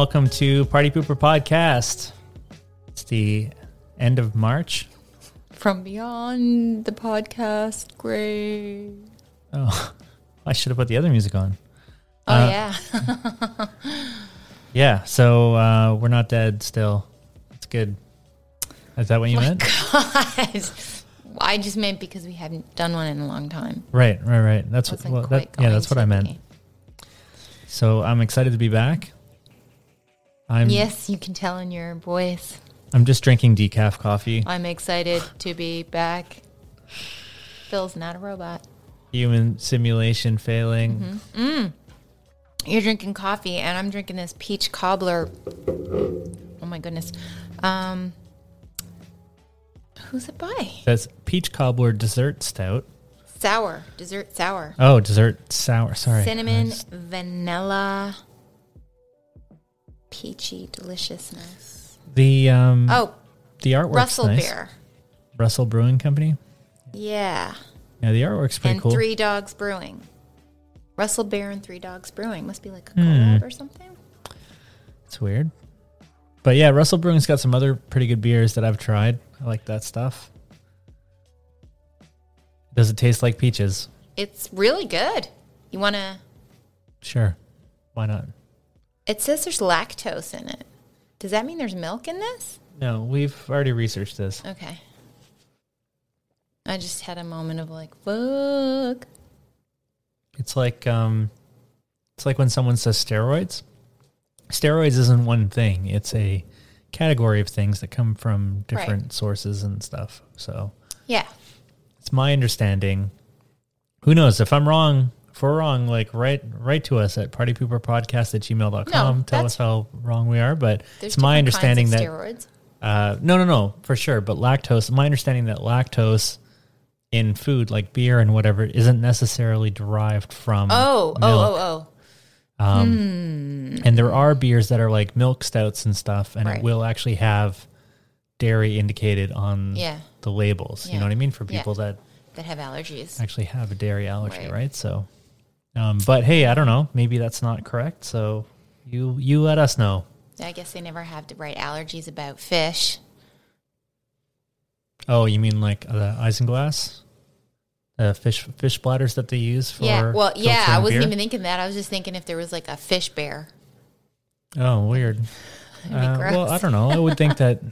Welcome to Party Pooper Podcast. It's the end of March. From beyond the podcast grave. Oh, I should have put the other music on. Oh Uh, yeah. Yeah, so uh, we're not dead still. It's good. Is that what you meant? God. I just meant because we haven't done one in a long time. Right, right, right. That's what. Well, that, yeah, that's what I meant. So I'm excited to be back. I'm Yes, you can tell in your voice. I'm just drinking decaf coffee. I'm excited to be back. Phill's not a robot. Human simulation failing. Mm-hmm. You're drinking coffee, and I'm drinking this peach cobbler. Oh my goodness. Um, who's it by? That's peach cobbler dessert stout. Sour dessert sour. Oh, dessert sour. Sorry, cinnamon, vanilla, peachy deliciousness. The um Oh, the artwork. Russell nice. Beer. Russell Brewing Company. Yeah. Yeah, the artwork's pretty and cool. Three Dogs Brewing. Russell Bear and Three Dogs Brewing. Must be like a collab or something. It's weird. But yeah, Russell Brewing's got some other pretty good beers that I've tried. I like that stuff. Does it taste like peaches? It's really good. You want to. Sure. Why not? It says there's lactose in it. Does that mean there's milk in this? No, we've already researched this. Okay. I just had a moment of like, fuck. It's like um it's like when someone says steroids. Steroids isn't one thing. It's a category of things that come from Right. different sources and stuff. So Yeah. it's my understanding. Who knows? If I'm wrong, we're wrong, like write write to us at partypooperpodcast at gmail.com. No, Tell us how wrong we are. But it's my understanding that steroids. uh, no, no, no, for sure. But lactose, my understanding that lactose in food, like beer and whatever, isn't necessarily derived from. Oh, milk. oh, oh, oh. Um, And there are beers that are like milk stouts and stuff, and Right. it will actually have dairy indicated on Yeah. the labels. You know what I mean? For Yeah. people that That have allergies. actually have a dairy allergy, Right. right? So, um, but hey, I don't know. Maybe that's not correct. So you you let us know. I guess they never have to write allergies about fish. Oh, you mean like the isinglass? The fish fish bladders that they use for yeah. Well, yeah, I wasn't beer? even thinking that. I was just thinking if there was like a fish bear. Oh, weird. Uh, well. I don't know. I would think that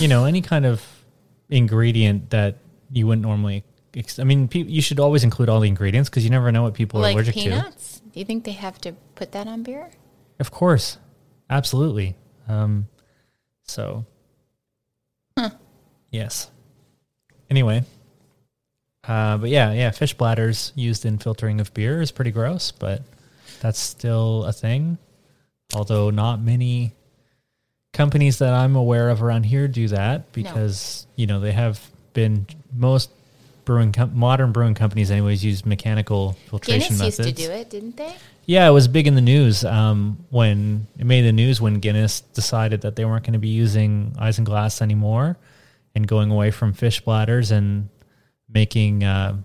you know any kind of ingredient that you wouldn't normally. I mean, pe- you should always include all the ingredients because you never know what people are like allergic to. peanuts. Do you think they have to put that on beer? Of course, absolutely. Um, so, yes. Anyway, uh, but yeah, yeah, fish bladders used in filtering of beer is pretty gross, but that's still a thing. Although not many companies that I'm aware of around here do that because you know they have been most brewing com- modern brewing companies anyways use mechanical filtration Guinness methods. used to do it, didn't they? Yeah, it was big in the news um, when it made the news when Guinness decided that they weren't going to be using isinglass anymore and going away from fish bladders and making uh,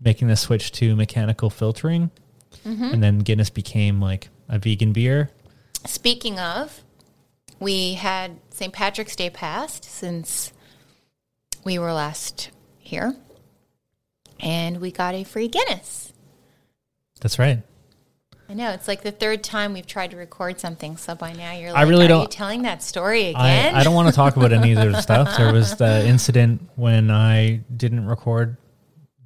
making the switch to mechanical filtering. And then Guinness became like a vegan beer. Speaking of, we had St. Patrick's Day passed since we were last here, and we got a free Guinness. That's right. I know it's like the third time we've tried to record something. So by now you're like, I really "Are don't- you telling that story I, again?" I don't want to talk about any of the stuff. There was the incident when I didn't record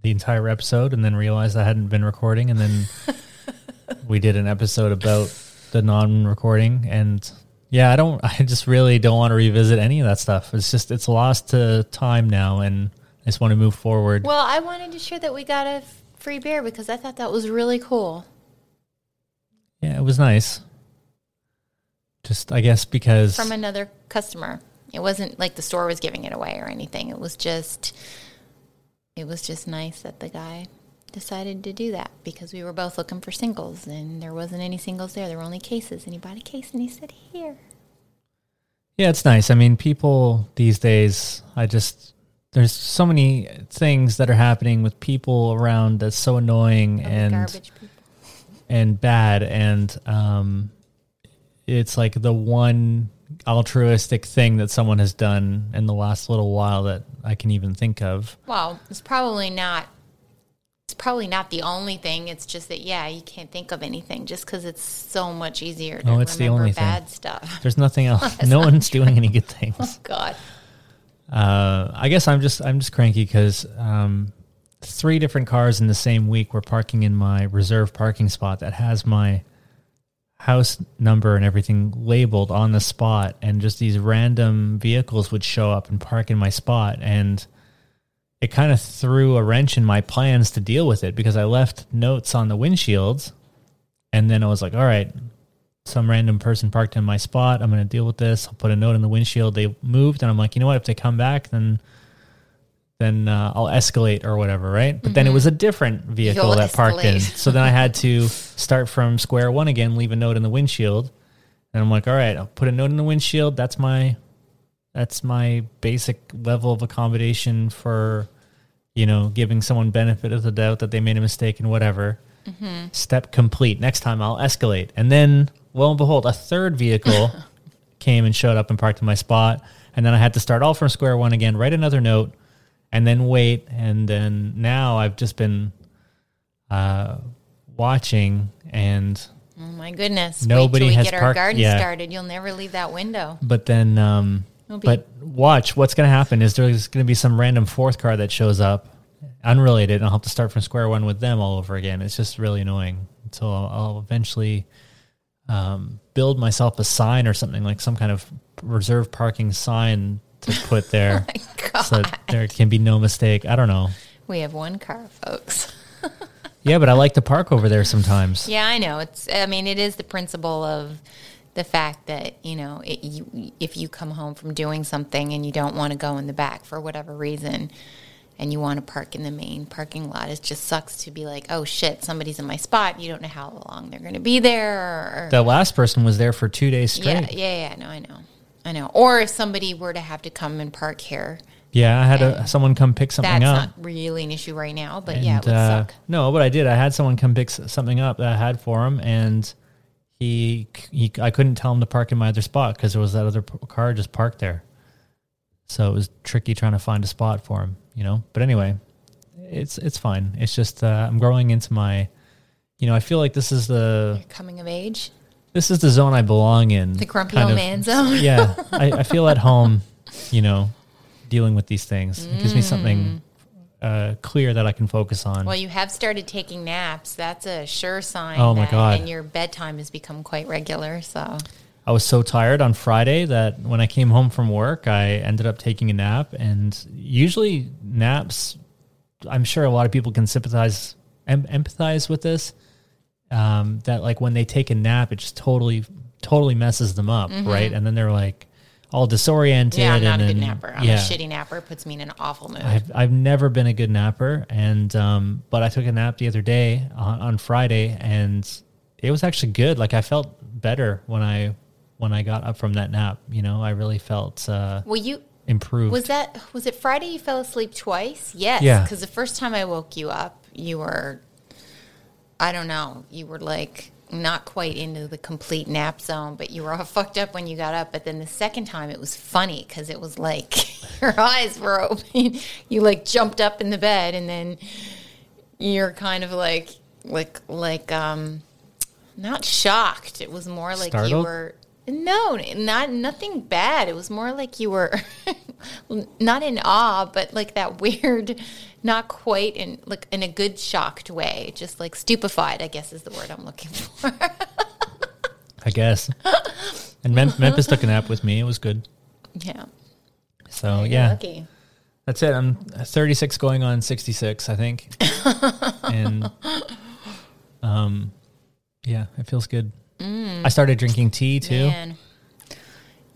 the entire episode and then realized I hadn't been recording. And then we did an episode about the non recording. And yeah, I don't, I just really don't want to revisit any of that stuff. It's just, it's lost to time now. And I just want to move forward. Well, I wanted to share that we got a f- free beer because I thought that was really cool. yeah, it was nice. Just, I guess, because. from another customer. It wasn't like the store was giving it away or anything. It was just it was just nice that the guy decided to do that because we were both looking for singles and there wasn't any singles there. There were only cases and he bought a case and he said, "Here." Yeah, it's nice. I mean, people these days, I just there's so many things that are happening with people around that's so annoying and garbage people. and bad and um it's like the one altruistic thing that someone has done in the last little while that I can even think of. Well, it's probably not. It's probably not the only thing. It's just that yeah, you can't think of anything just because it's so much easier to Oh, it's the only thing. bad stuff. There's nothing else. no one's doing any good things. Oh God. Uh, I guess I'm just I'm just cranky because um, three different cars in the same week were parking in my reserve parking spot that has my house number and everything labeled on the spot, and just these random vehicles would show up and park in my spot, and it kind of threw a wrench in my plans to deal with it because I left notes on the windshields, and then I was like, all right, some random person parked in my spot. I'm going to deal with this. I'll put a note in the windshield. They moved, and I'm like, you know what? If they come back, then then uh, I'll escalate or whatever, right? But then it was a different vehicle You'll that parked in, so then I had to start from square one again, leave a note in the windshield, and I'm like, all right, I'll put a note in the windshield. That's my that's my basic level of accommodation for you know giving someone benefit of the doubt that they made a mistake and whatever step complete next time i'll escalate and then lo and behold a third vehicle came and showed up and parked in my spot and then i had to start all from square one again write another note and then wait and then now i've just been uh watching and Oh my goodness. Nobody Wait till we has get our parked- garden yeah. started. You'll never leave that window. But then, um, but watch what's going to happen is there's going to be some random fourth car that shows up, unrelated, and I'll have to start from square one with them all over again. It's just really annoying. So I'll, I'll eventually um, build myself a sign or something like some kind of reserve parking sign to put there, God. so that there can be no mistake. I don't know. We have one car, folks. Yeah, but I like to park over there sometimes. Yeah, I know. It's. I mean, it is the principle of the fact that you know, it, you, if you come home from doing something and you don't want to go in the back for whatever reason, and you want to park in the main parking lot, it just sucks to be like, oh shit, somebody's in my spot. You don't know how long they're going to be there. Or, The last person was there for two days straight. yeah, yeah. No, I know, I know. Or if somebody were to have to come and park here, Yeah, I had a, someone come pick something that's up. not really an issue right now. But yeah, it would uh, suck. No, but I did. I had someone come pick something up that I had for him, and he, he I couldn't tell him to park in my other spot because there was that other car just parked there. So it was tricky trying to find a spot for him, you know. But anyway, it's it's fine. It's just uh, I'm growing into my, you know, I feel like this is the Coming of age, this is the zone I belong in. the grumpy old of. man zone. yeah, I, I feel at home, you know, dealing with these things. It gives me something uh, clear that I can focus on. Well, you have started taking naps. That's a sure sign. Oh, my that- God. And your bedtime has become quite regular. So I was so tired on Friday that when I came home from work, I ended up taking a nap. And usually, naps, I'm sure a lot of people can sympathize, em- empathize with this. Um, that like when they take a nap, it just totally, totally messes them up, right? And then they're like all disoriented. Mm-hmm. yeah, I'm not and a good napper. I'm yeah. a shitty napper. Puts me in an awful mood. I've I've never been a good napper, and um, but I took a nap the other day on, on Friday, and it was actually good. Like I felt better when I when I got up from that nap. You know, I really felt uh, well, you improved. was that was it Friday? You fell asleep twice. Yes. Yeah. Because the first time I woke you up, you were, I don't know, you were like not quite into the complete nap zone, but you were all fucked up when you got up. But then the second time, it was funny because it was like your eyes were open. you like jumped up in the bed, and then you're kind of like like like um not shocked. It was more like you were no, not nothing bad. It was more like you were not in awe, but like that weird, not quite in like in a good shocked way, just like stupefied. I guess is the word I'm looking for. I guess. And Mem- Memphis took a nap with me. It was good. yeah. So You're yeah, lucky. that's it. I'm 36 going on 66, I think. and um, yeah, it feels good. I started drinking tea too. Man.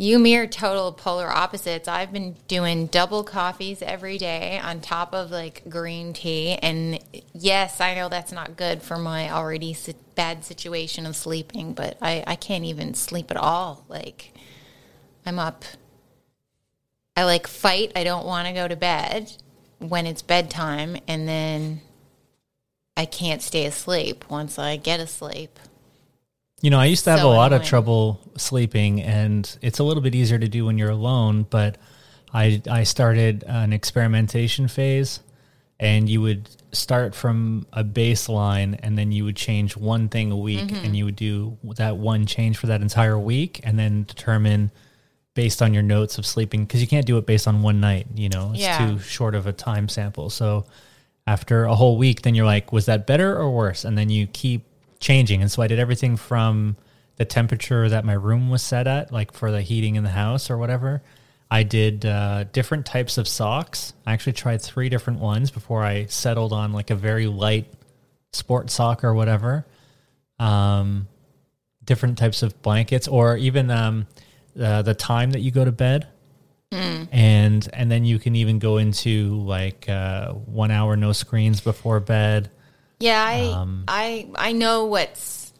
You mere total polar opposites. I've been doing double coffees every day on top of like green tea. And yes, I know that's not good for my already bad situation of sleeping, but I, I can't even sleep at all. Like, I'm up. I like fight. I don't want to go to bed when it's bedtime. And then I can't stay asleep once I get asleep. You know, I used to have So a lot of trouble sleeping, and it's a little bit easier to do when you're alone. But I I started an experimentation phase, and you would start from a baseline, and then you would change one thing a week, Mm-hmm. and you would do that one change for that entire week, and then determine based on your notes of sleeping because you can't do it based on one night. You know, it's Yeah. too short of a time sample. So after a whole week, then you're like, was that better or worse? And then you keep changing. And so I did everything from the temperature that my room was set at, like for the heating in the house or whatever. I did uh, different types of socks. I actually tried three different ones before I settled on like a very light sport sock or whatever. Um, different types of blankets, or even um, uh, the time that you go to bed and and then you can even go into like uh, one hour no screens before bed. Yeah, I Um, I I know what's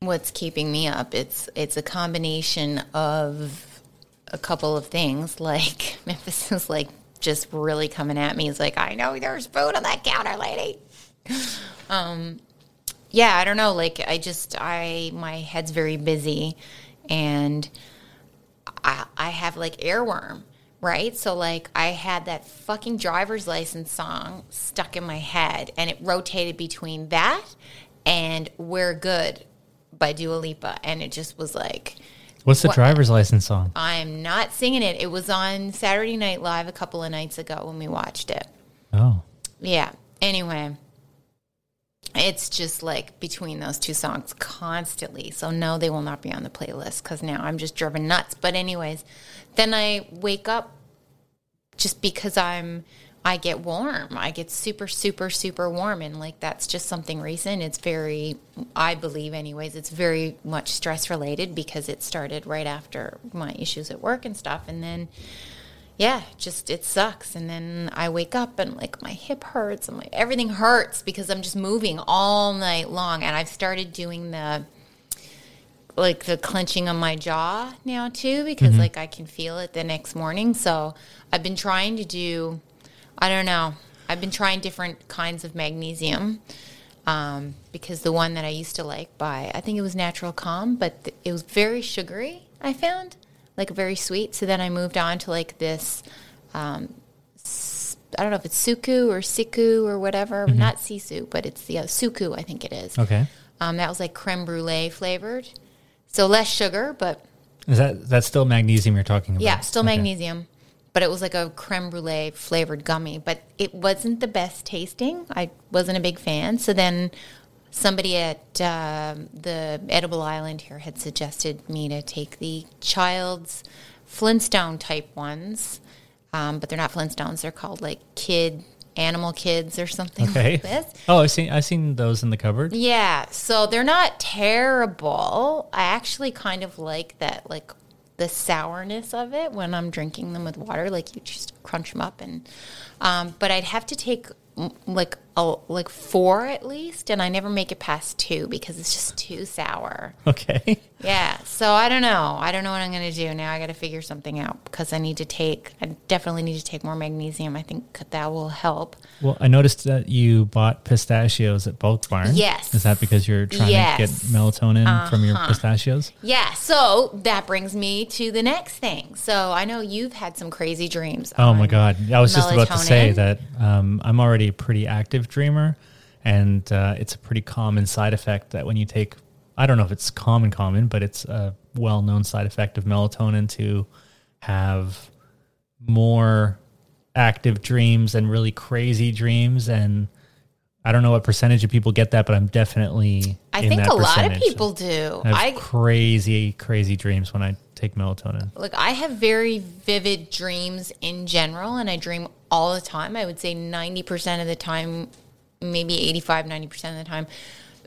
what's keeping me up. It's it's a combination of a couple of things. Like Memphis is like just really coming at me. He's like, I know there's food on that counter, lady. Um, yeah, I don't know. Like I just I my head's very busy, and I, I have like earworm, right? So like I had that fucking driver's license song stuck in my head, and it rotated between that and "We're Good" by Dua Lipa, and it just was like What's the What- driver's license song? I'm not singing it. It was on Saturday Night Live a couple of nights ago when we watched it. Oh, Yeah. Anyway, it's just like between those two songs constantly. So no, they will not be on the playlist because now I'm just driven nuts. But anyways, then I wake up just because I'm I get warm. I get super super super warm and like that's just something recent. It's very I believe anyways, it's very much stress related because it started right after my issues at work and stuff and then yeah, just it sucks. And then I wake up and like my hip hurts and my everything hurts because I'm just moving all night long. And I've started doing the like the clenching on my jaw now too because like I can feel it the next morning. So I've been trying to do I don't know. I've been trying different kinds of magnesium. Um, because the one that I used to like by I think it was Natural Calm, but th- it was very sugary. I found like very sweet. So then I moved on to like this. Um, I don't know if it's Suku or Siku or whatever. Not Sisu, but it's the uh, Suku. I think it is. okay. Um, that was like creme brulee flavored, so less sugar, but Is that that's still magnesium you're talking about? yeah, still Okay. magnesium. But it was like a creme brulee flavored gummy, but it wasn't the best tasting. I wasn't a big fan. So then somebody at um the Edible Island here had suggested me to take the child's Flintstone type ones, um, but they're not Flintstones. They're called like kid animal kids or something Okay. like this. Oh, I've seen I've seen those in the cupboard. Yeah, so they're not terrible. I actually kind of like that, like the sourness of it when I'm drinking them with water. Like you just crunch them up, and um, but I'd have to take like a like four at least, and I never make it past two because it's just too sour. Okay. Yeah, so I don't know. I don't know what I'm going to do now. I got to figure something out because I need to take. I definitely need to take more magnesium. I think that will help. Well, I noticed that you bought pistachios at Bulk Barn. Yes. Is that because you're trying to get Yes. melatonin from your Uh-huh. pistachios? Yeah, so that brings me to the next thing. So I know you've had some crazy dreams. Oh my god! I was just about to say that um, I'm already pretty active dreamer, and uh, it's a pretty common side effect that when you take, I don't know if it's common common, but it's a well-known side effect of melatonin to have more active dreams and really crazy dreams and. I don't know what percentage of people get that, but I'm definitely. I in think that a lot of people do. I have I crazy, crazy dreams when I take melatonin. look, I have very vivid dreams in general, and I dream all the time. I would say 90% of the time, maybe 85, 90% of the time,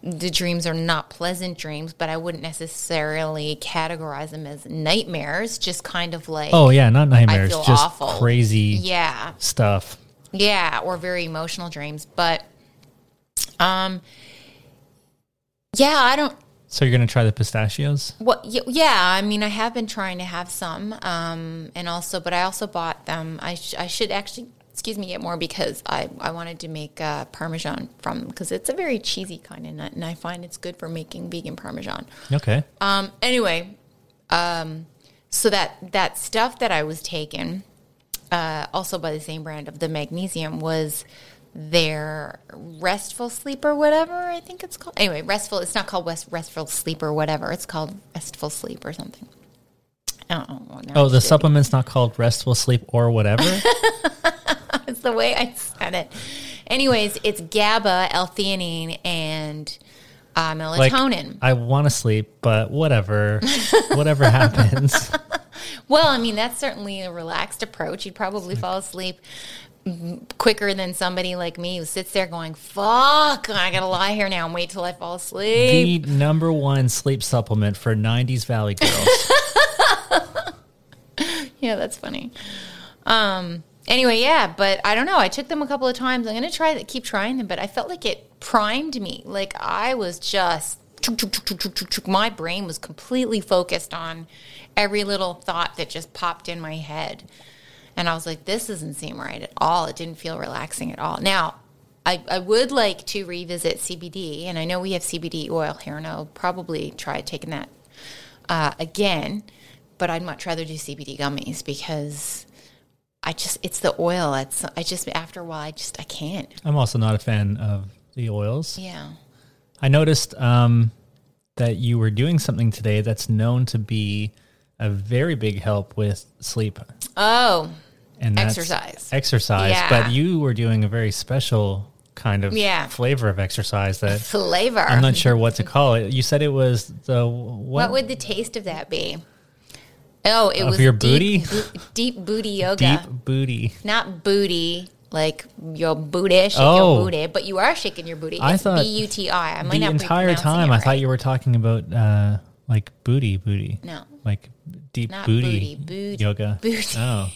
the dreams are not pleasant dreams, but I wouldn't necessarily categorize them as nightmares, just kind of like, Oh yeah, not nightmares, just awful. crazy yeah, stuff. Yeah, or very emotional dreams. But um yeah, I don't So you're gonna try the pistachios? y- yeah, I mean I have been trying to have some um and also but I also bought them. I sh- I should actually excuse me, get more because I, I wanted to make uh, Parmesan from, because it's a very cheesy kind of nut and I find it's good for making vegan Parmesan. Okay. Um, anyway, um, so that, that stuff that I was taking, uh, also by the same brand of the magnesium was their restful sleep or whatever I think it's called. Anyway, restful. It's not called West restful sleep or whatever. It's called restful sleep or something. Know. Oh, the supplement's not called restful sleep or whatever. it's the way I said it. Anyways, it's GABA, L-theanine, and uh, like, melatonin. I want to sleep, but whatever, whatever happens. well, I mean, that's certainly a relaxed approach. You'd probably fall asleep quicker than somebody like me who sits there going, fuck, I gotta lie here now and wait till I fall asleep. The number one sleep supplement for 90s Valley girls. yeah, that's funny. Um, anyway, yeah, but I don't know. I took them a couple of times. I'm gonna try to keep trying them, but I felt like it primed me. Like I was just my brain was completely focused on every little thought that just popped in my head. And I was like, this doesn't seem right at all. It didn't feel relaxing at all. Now, I, I would like to revisit CBD, and I know we have CBD oil here, and I'll probably try taking that uh, again. But I'd much rather do CBD gummies because I just it's the oil. It's I just after a while I just I can't. I'm also not a fan of the oils. Yeah. I noticed um, that you were doing something today that's known to be a very big help with sleep. Oh, and exercise. Exercise, Yeah. but you were doing a very special kind of Yeah. flavor of exercise that flavor. I'm not sure what to call it. You said it was the What what, would the taste of that be? Oh, it Of was your deep, booty? bo- deep booty yoga. deep booty. Not booty, like your booty, shake Oh. your booty, but you are shaking your booty. I It's thought B U T I. I might The not entire time it I thought you were talking about uh, like booty booty. No. Like deep Not booty, booty, booty, yoga. booty. Oh,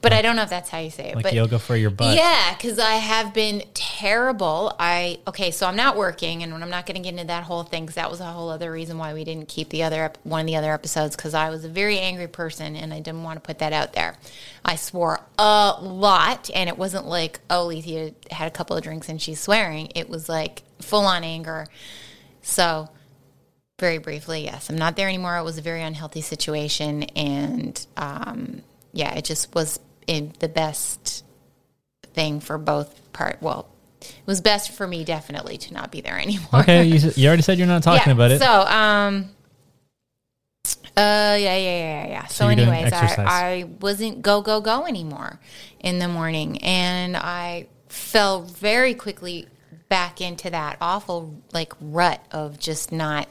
But I don't know if that's how you say it. like but yoga for your butt. Yeah, because I have been terrible. I okay, so I'm not working, and I'm not going to get into that whole thing because that was a whole other reason why we didn't keep the other one of the other episodes because I was a very angry person and I didn't want to put that out there. I swore a lot, and it wasn't like oh, Lethea had a couple of drinks and she's swearing. It was like full on anger. So very briefly, yes, I'm not there anymore. It was a very unhealthy situation, and um, yeah, it just was in the best thing for both part. Well, it was best for me definitely to not be there anymore. Okay, you, you already said you're not talking yeah, about it. So, um, uh, yeah, yeah, yeah, yeah. So, you're anyways. I, I wasn't go go go anymore in the morning, and I fell very quickly back into that awful like rut of just not.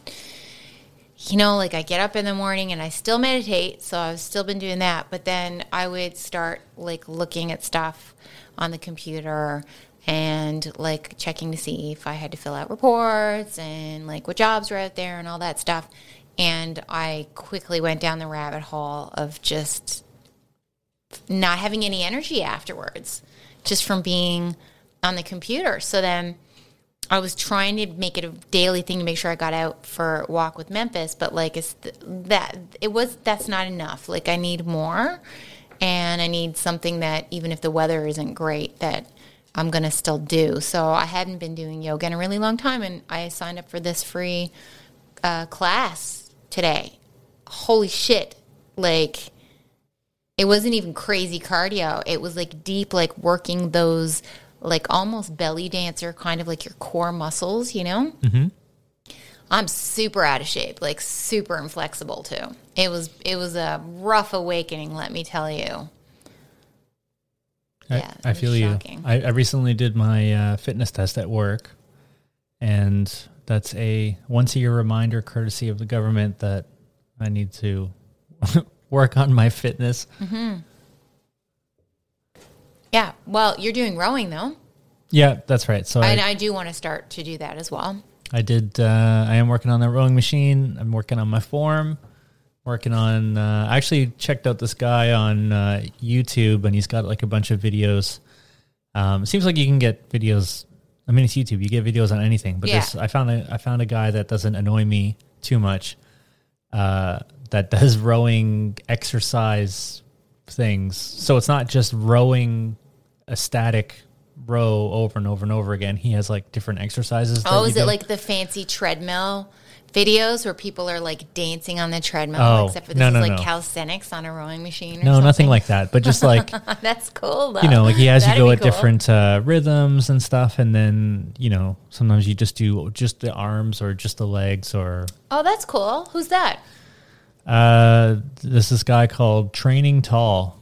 You know, like I get up in the morning and I still meditate, so I've still been doing that. But then I would start like looking at stuff on the computer and like checking to see if I had to fill out reports and like what jobs were out there and all that stuff. And I quickly went down the rabbit hole of just not having any energy afterwards, just from being on the computer. So then I was trying to make it a daily thing to make sure I got out for a walk with Memphis, but like it's th- that it was that's not enough. Like I need more, and I need something that even if the weather isn't great, that I'm gonna still do. So I hadn't been doing yoga in a really long time, and I signed up for this free uh, class today. Holy shit! Like it wasn't even crazy cardio. It was like deep, like working those, like almost belly dancer, kind of like your core muscles, you know? Mm-hmm. I'm super out of shape, like super inflexible too. It was it was a rough awakening, let me tell you. I, Yeah, I feel you. I, I recently did my uh, fitness test at work, and that's a once a year reminder, courtesy of the government, that I need to work on my fitness. Yeah. Well, you're doing rowing though. Yeah, that's right. So and I, I do want to start to do that as well. I did. Uh, I am working on that rowing machine. I'm working on my form. Working on. Uh, I actually checked out this guy on uh, YouTube, and he's got like a bunch of videos. Um, it seems like you can get videos. I mean, it's YouTube. You get videos on anything, but Yeah. this I found a I found a guy that doesn't annoy me too much. Uh, that does rowing exercise things. So it's not just rowing a static row over and over and over again. He has like different exercises. Oh, is it do. like the fancy treadmill videos where people are like dancing on the treadmill? Oh, except for this no, is no, like no. calisthenics on a rowing machine. Or no, something. nothing like that, but just like That's cool. Though. you know, like he has you That'd go at cool. different uh, rhythms and stuff, and then you know sometimes you just do just the arms or just the legs or Oh, that's cool. Who's that? Uh, there's this guy called Training Tall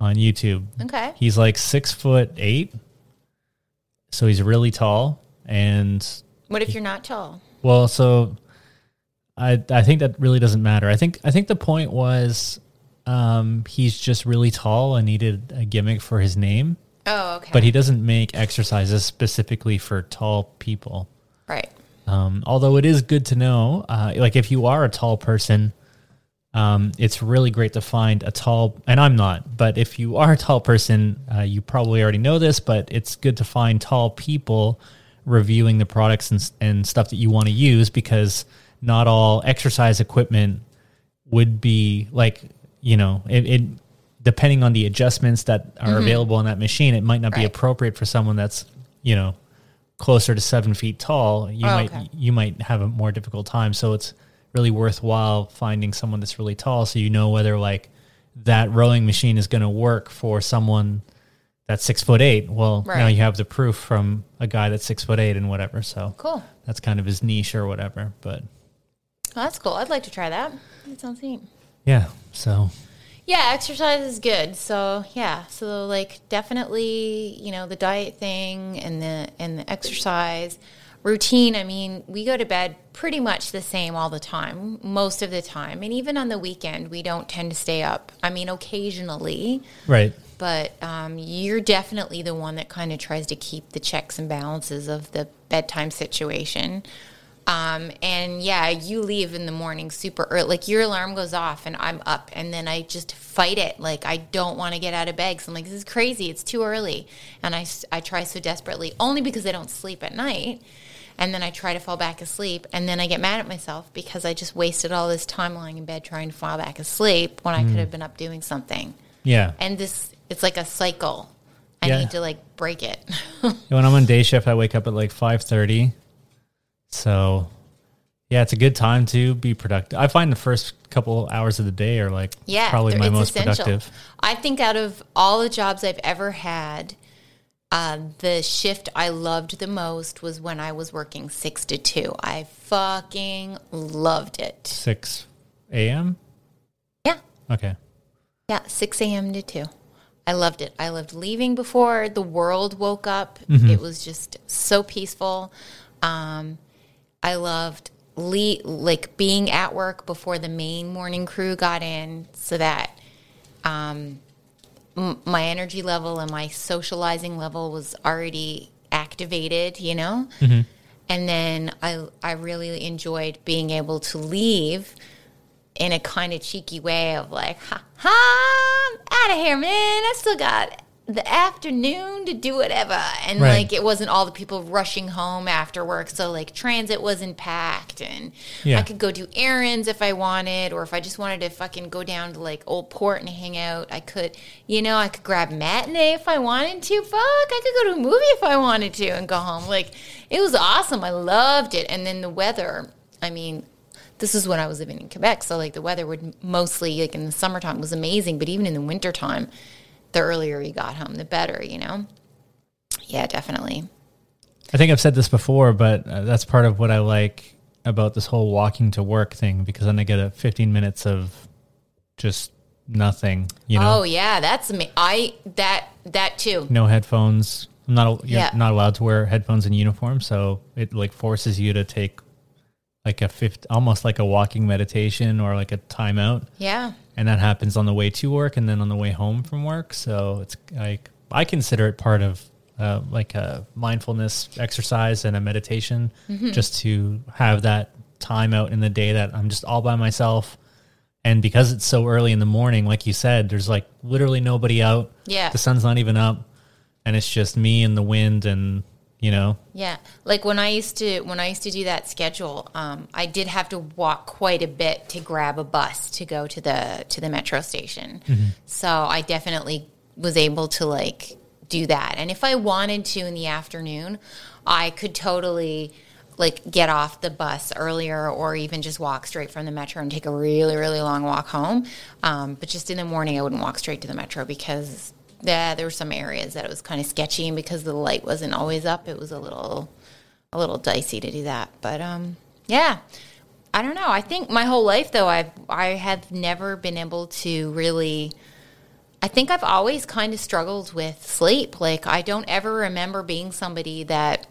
on YouTube. Okay. He's like six foot eight, so he's really tall. And What if you're not tall? well, so I I think that really doesn't matter. I think I think the point was um, he's just really tall and needed a gimmick for his name, Oh, okay. but he doesn't make exercises specifically for tall people. right. Um, although it is good to know, uh, like if you are a tall person, um, it's really great to find a tall, and I'm not, but if you are a tall person, uh, you probably already know this, but it's good to find tall people reviewing the products and, and stuff that you want to use because not all exercise equipment would be like, you know, it, it depending on the adjustments that are available on that machine, it might not be appropriate for someone that's, you know, closer to seven feet tall, you Oh, might okay. you might have a more difficult time. So it's really worthwhile finding someone that's really tall, so you know whether like that rowing machine is going to work for someone that's six foot eight. Well, now you have the proof from a guy that's six foot eight and whatever. So Cool. that's kind of his niche or whatever. But Well, that's cool. I'd like to try that. That sounds neat. yeah, so Yeah, exercise is good. So yeah, so like definitely, you know, the diet thing and the and the exercise routine. I mean, we go to bed pretty much the same all the time, most of the time, and even on the weekend, we don't tend to stay up. I mean, occasionally, right. but um, you're definitely the one that kind of tries to keep the checks and balances of the bedtime situation. Um, and yeah, you leave in the morning super early. Like your alarm goes off and I'm up and then I just fight it. Like I don't want to get out of bed. So I'm like, this is crazy. It's too early. And I, I try so desperately only because I don't sleep at night. And then I try to fall back asleep. And then I get mad at myself because I just wasted all this time lying in bed trying to fall back asleep when I could have mm. been up doing something Yeah. and this it's like a cycle i Yeah. need to like break it When I'm on day shift, I wake up at like five thirty. So, yeah, it's a good time to be productive. I find the first couple hours of the day are like yeah probably my most essential. productive. i think out of all the jobs i've ever had uh, the shift i loved the most was when i was working six to two. I fucking loved it. Six a.m. yeah. Okay. yeah 6 a.m to 2 i loved it. I loved leaving before the world woke up. Mm-hmm. it was just so peaceful. Um, I loved le- like being at work before the main morning crew got in, so that um, m- my energy level and my socializing level was already activated. You know, mm-hmm. and then I I really enjoyed being able to leave in a kind of cheeky way of like, ha, ha I'm out of here, man. I still got the afternoon to do whatever. And Right. like, it wasn't all the people rushing home after work. So, like, transit wasn't packed. And Yeah. I could go do errands if I wanted, or if I just wanted to fucking go down to like Old Port and hang out, I could, you know, I could grab matinee if I wanted to. Fuck, I could go to a movie if I wanted to and go home. Like, it was awesome. I loved it. And then the weather, I mean, this is when I was living in Quebec, so like the weather would mostly like in the summertime was amazing, but even in the wintertime, the earlier you got home, the better, you know. Yeah, definitely. I think I've said this before, but uh, that's part of what I like about this whole walking to work thing because then I get a 15 minutes of just nothing, you know, Oh yeah, that's me. I that that too. no headphones. I'm not you're Yeah. not allowed to wear headphones in uniform, so it like forces you to take like a fifth, almost like a walking meditation or like a timeout, Yeah. And that happens on the way to work and then on the way home from work. So it's like I consider it part of uh, like a mindfulness exercise and a meditation, Mm-hmm. just to have that time out in the day that I'm just all by myself. And because it's so early in the morning, like you said, there's like literally nobody out. Yeah. The sun's not even up, and it's just me and the wind, and you know, Yeah, like when I used to when I used to do that schedule, um, I did have to walk quite a bit to grab a bus to go to the to the metro station. So I definitely was able to like do that. And if I wanted to in the afternoon, I could totally like get off the bus earlier or even just walk straight from the metro and take a really really long walk home um, but just in the morning i wouldn't walk straight to the metro because yeah, there were some areas that it was kind of sketchy and because the light wasn't always up it was a little a little dicey to do that. But um, yeah. I don't know. I think my whole life though i've i have never been able to really I think I've always kind of struggled with sleep. Like, I don't ever remember being somebody that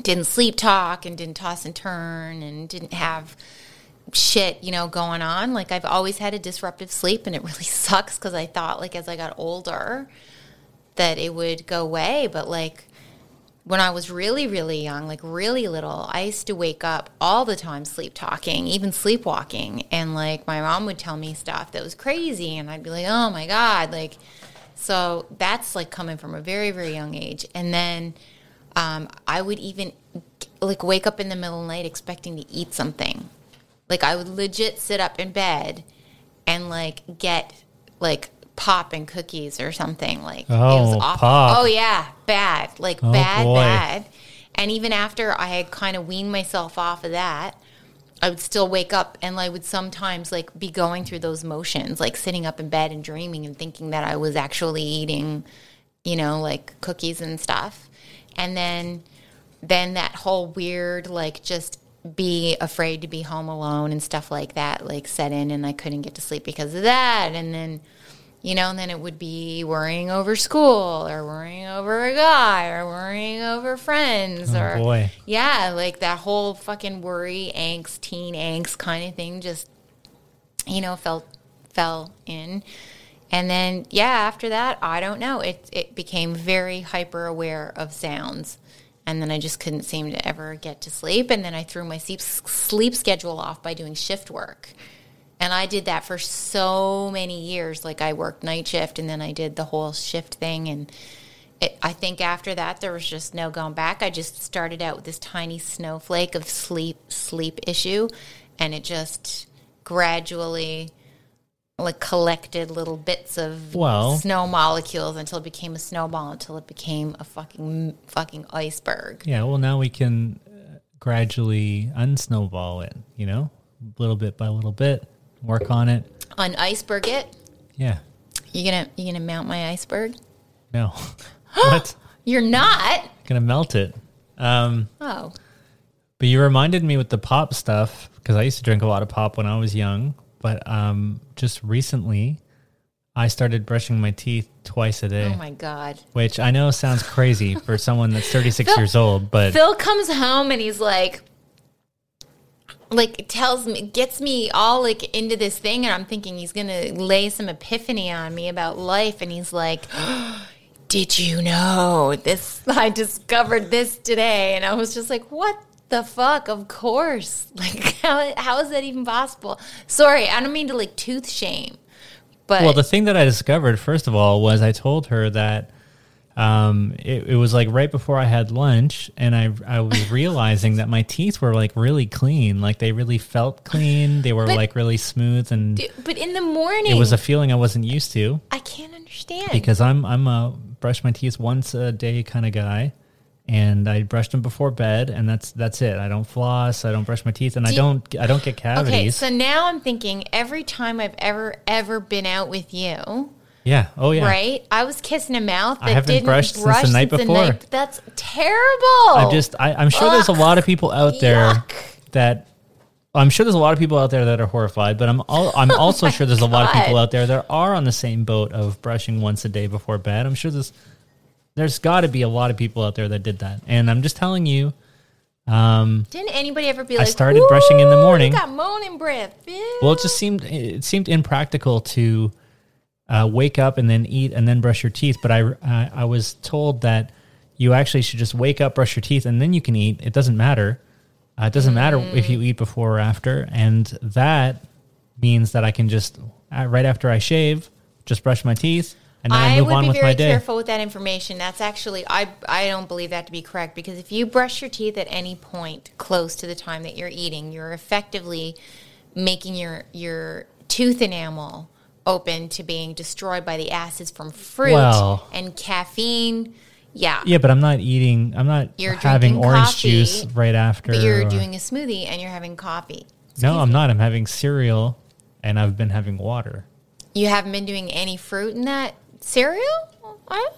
didn't sleep talk and didn't toss and turn and didn't have shit, you know, going on. Like, I've always had a disruptive sleep, and it really sucks because I thought, like, as I got older, that it would go away. But, like, when I was really, really young, like really little, I used to wake up all the time sleep talking, even sleepwalking. And like my mom would tell me stuff that was crazy. And I'd be like, oh my God. Like, so that's like coming from a very, very young age. And then um, I would even like wake up in the middle of the night expecting to eat something. Like I would legit sit up in bed and like get like pop and cookies or something. Like Oh, it was oh, awful. pop. Oh yeah, bad. Like Oh, bad, boy. bad. And even after I had kind of weaned myself off of that, I would still wake up and I would sometimes like be going through those motions, like sitting up in bed and dreaming and thinking that I was actually eating, you know, like cookies and stuff. And then then that whole weird like just be afraid to be home alone and stuff like that like set in and I couldn't get to sleep because of that. And then you know, and then it would be worrying over school or worrying over a guy or worrying over friends Oh, or boy. yeah, like that whole fucking worry, angst, teen angst kind of thing just you know, felt fell in. And then yeah, after that, I don't know. It it became very hyper aware of sounds. And then I just couldn't seem to ever get to sleep. And then I threw my sleep, sleep schedule off by doing shift work. And I did that for so many years. Like I worked night shift and then I did the whole shift thing. And it, I think after that, there was just no going back. I just started out with this tiny snowflake of sleep, sleep issue. And it just gradually like collected little bits of Well- snow molecules until it became a snowball until it became a fucking fucking iceberg. Yeah, well, now we can uh, gradually unsnowball it, you know, little bit by little bit, work on it. On iceberg it, Yeah. you gonna you gonna mount my iceberg? No. what? You're not. Gonna melt it. Um, Oh, but you reminded me with the pop stuff because I used to drink a lot of pop when I was young. But um, just recently, I started brushing my teeth twice a day, oh my god. which I know sounds crazy for someone that's 36 years old, but Phill comes home and he's like, like tells me, gets me all like into this thing, and I'm thinking he's gonna lay some epiphany on me about life, and he's like. Did you know this? I discovered this today, and I was just like, "What the fuck? Of course! Like, how how is that even possible?" Sorry, I don't mean to like tooth shame, but Well, the thing that I discovered, first of all, was I told her that um, it, it was like right before I had lunch, and I I was realizing that my teeth were like really clean, like they really felt clean. They were But- like really smooth, and but in the morning, it was a feeling I wasn't used to I can't understand because I'm I'm a brush my teeth once a day kind of guy. And I brushed them before bed, and that's that's it. I don't floss. I don't brush my teeth, and I don't I don't get cavities. Okay, so now I'm thinking every time I've ever ever been out with you, yeah. Oh yeah. right? I was kissing a mouth that I haven't didn't brushed since the brush night before. That's terrible. I'm just I, I'm sure there's a lot of people out there Yuck. that I'm sure there's a lot of people out there that are horrified, but I'm al- I'm oh also sure there's a lot of people out there that are on the same boat of brushing once a day before bed. I'm sure there's there's got to be a lot of people out there that did that, and I'm just telling you. Um, Didn't anybody ever be I like, started brushing in the morning." You got moaning breath. Ew." well, it just seemed it seemed impractical to uh, wake up and then eat and then brush your teeth. But I I I was told that you actually should just wake up, brush your teeth, and then you can eat. It doesn't matter. Uh, it doesn't matter if you eat before or after, and that means that I can just uh, right after I shave, just brush my teeth, and then I, I would be very careful with that information. That's actually I I don't believe that to be correct because if you brush your teeth at any point close to the time that you're eating, you're effectively making your your tooth enamel open to being destroyed by the acids from fruit Well- and caffeine. Yeah. Yeah, but I'm not eating. I'm not You're having orange coffee, juice right after. But you're or- doing a smoothie and you're having coffee. No, I'm not. I'm having cereal, and I've been having water. You haven't been doing any fruit in that cereal?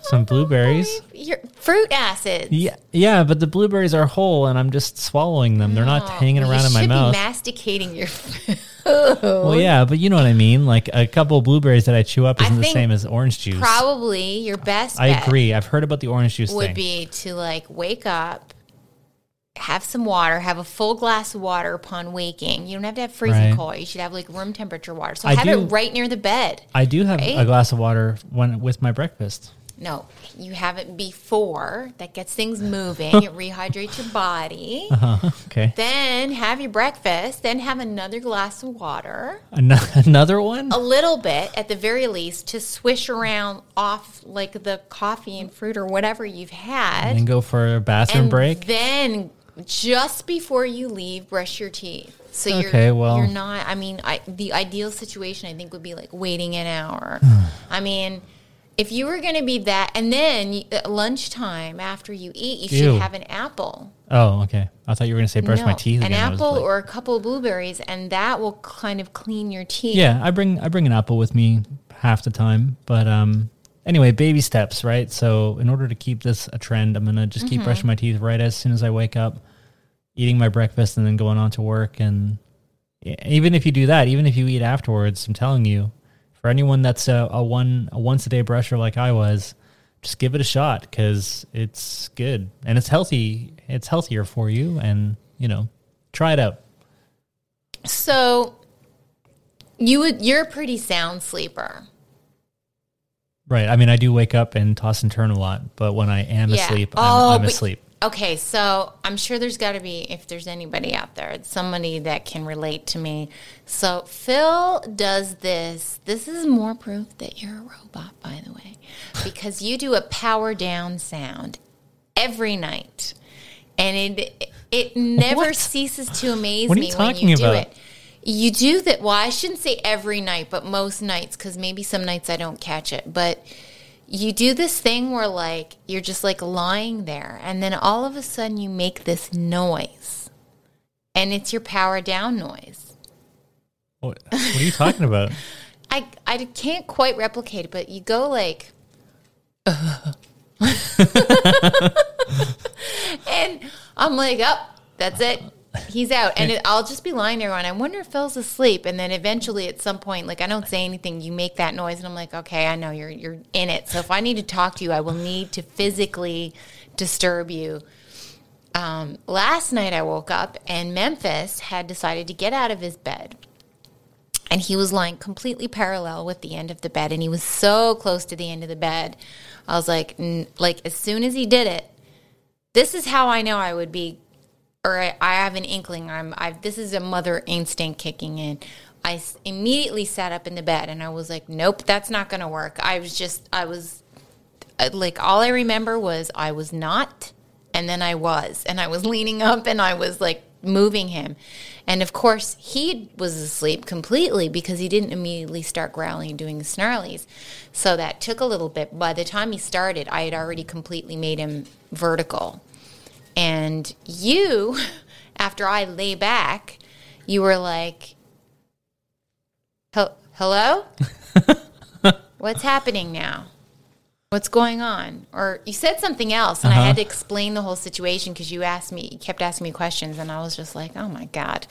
Some blueberries. Your fruit acids. Yeah, yeah, but the blueberries are whole, and I'm just swallowing them. They're not hanging around in my mouth. Be masticating your food. well, yeah, but you know what I mean. Like a couple of blueberries that I chew up isn't the think same as orange juice. Probably your best I bet agree. I've heard about the orange juice would thing. be to like wake up, have some water, have a full glass of water upon waking. You don't have to have freezing Right. cold. You should have like room temperature water. So I have do- it right near the bed. I do have Right? a glass of water when with my breakfast. No, you have it before. That gets things moving. it rehydrates your body. Uh-huh. Okay, Then have your breakfast. Then have another glass of water. An- another one. A little bit, at the very least, to swish around off like the coffee and fruit or whatever you've had. and go for a bathroom and break. then just before you leave, brush your teeth. So you're Okay, well- you're not. I mean, I, the ideal situation I think would be like waiting an hour. I mean, if you were going to be that, and then you, at lunchtime after you eat, you Ew. should have an apple. oh, okay. I thought you were going to say brush my teeth. An again. I was apple like- or a couple of blueberries, and that will kind of clean your teeth. yeah, I bring I bring an apple with me half the time, but um. Anyway, baby steps, right? So, in order to keep this a trend, I'm gonna just Mm-hmm. keep brushing my teeth right as soon as I wake up, eating my breakfast, and then going on to work. And even if you do that, even if you eat afterwards, I'm telling you, for anyone that's a, a one a once a day brusher like I was, just give it a shot because it's good and it's healthy. It's healthier for you, and you know, try it out. So you would you're a pretty sound sleeper. Right. I mean, I do wake up and toss and turn a lot, but when I am Yeah. asleep, Oh, I'm, I'm asleep. Okay, so I'm sure there's got to be, if there's anybody out there, somebody that can relate to me. So Phill does this. This is more proof that you're a robot, by the way, because you do a power down sound every night, and it it never What? ceases to amaze What are you me when talking you do about? it. You do that. Well, I shouldn't say every night, but most nights, because maybe some nights I don't catch it, but you do this thing where like you're just like lying there and then all of a sudden you make this noise and it's your power down noise What, what are you talking about? i i can't quite replicate it but you go like and i'm like up oh, that's it he's out. And it, i'll just be lying there and i wonder if Phill's asleep. And then eventually at some point like i don't say anything. You make that noise. And i'm like okay i know you're you're in it. So if i need to talk to you i will need to physically disturb you. Um, last night i woke up and memphis had decided to get out of his bed. And he was lying completely parallel with the end of the bed. And he was so close to the end of the bed. I was like n- like as soon as he did it this is how i know i would be or I, I have an inkling. I'm. I, this is a mother instinct kicking in. I immediately sat up in the bed and I was like, "Nope, that's not going to work." I was just. I was uh, like, all I remember was I was not, and then I was, and I was leaning up and I was like moving him, and of course he was asleep completely because he didn't immediately start growling and doing snarlies. So that took a little bit. By the time he started, I had already completely made him vertical. And you, after I lay back, you were like, hello? What's happening now? What's going on? Or you said something else, and I uh-huh. had to explain the whole situation because you asked me, you kept asking me questions, and I was just like, oh my God.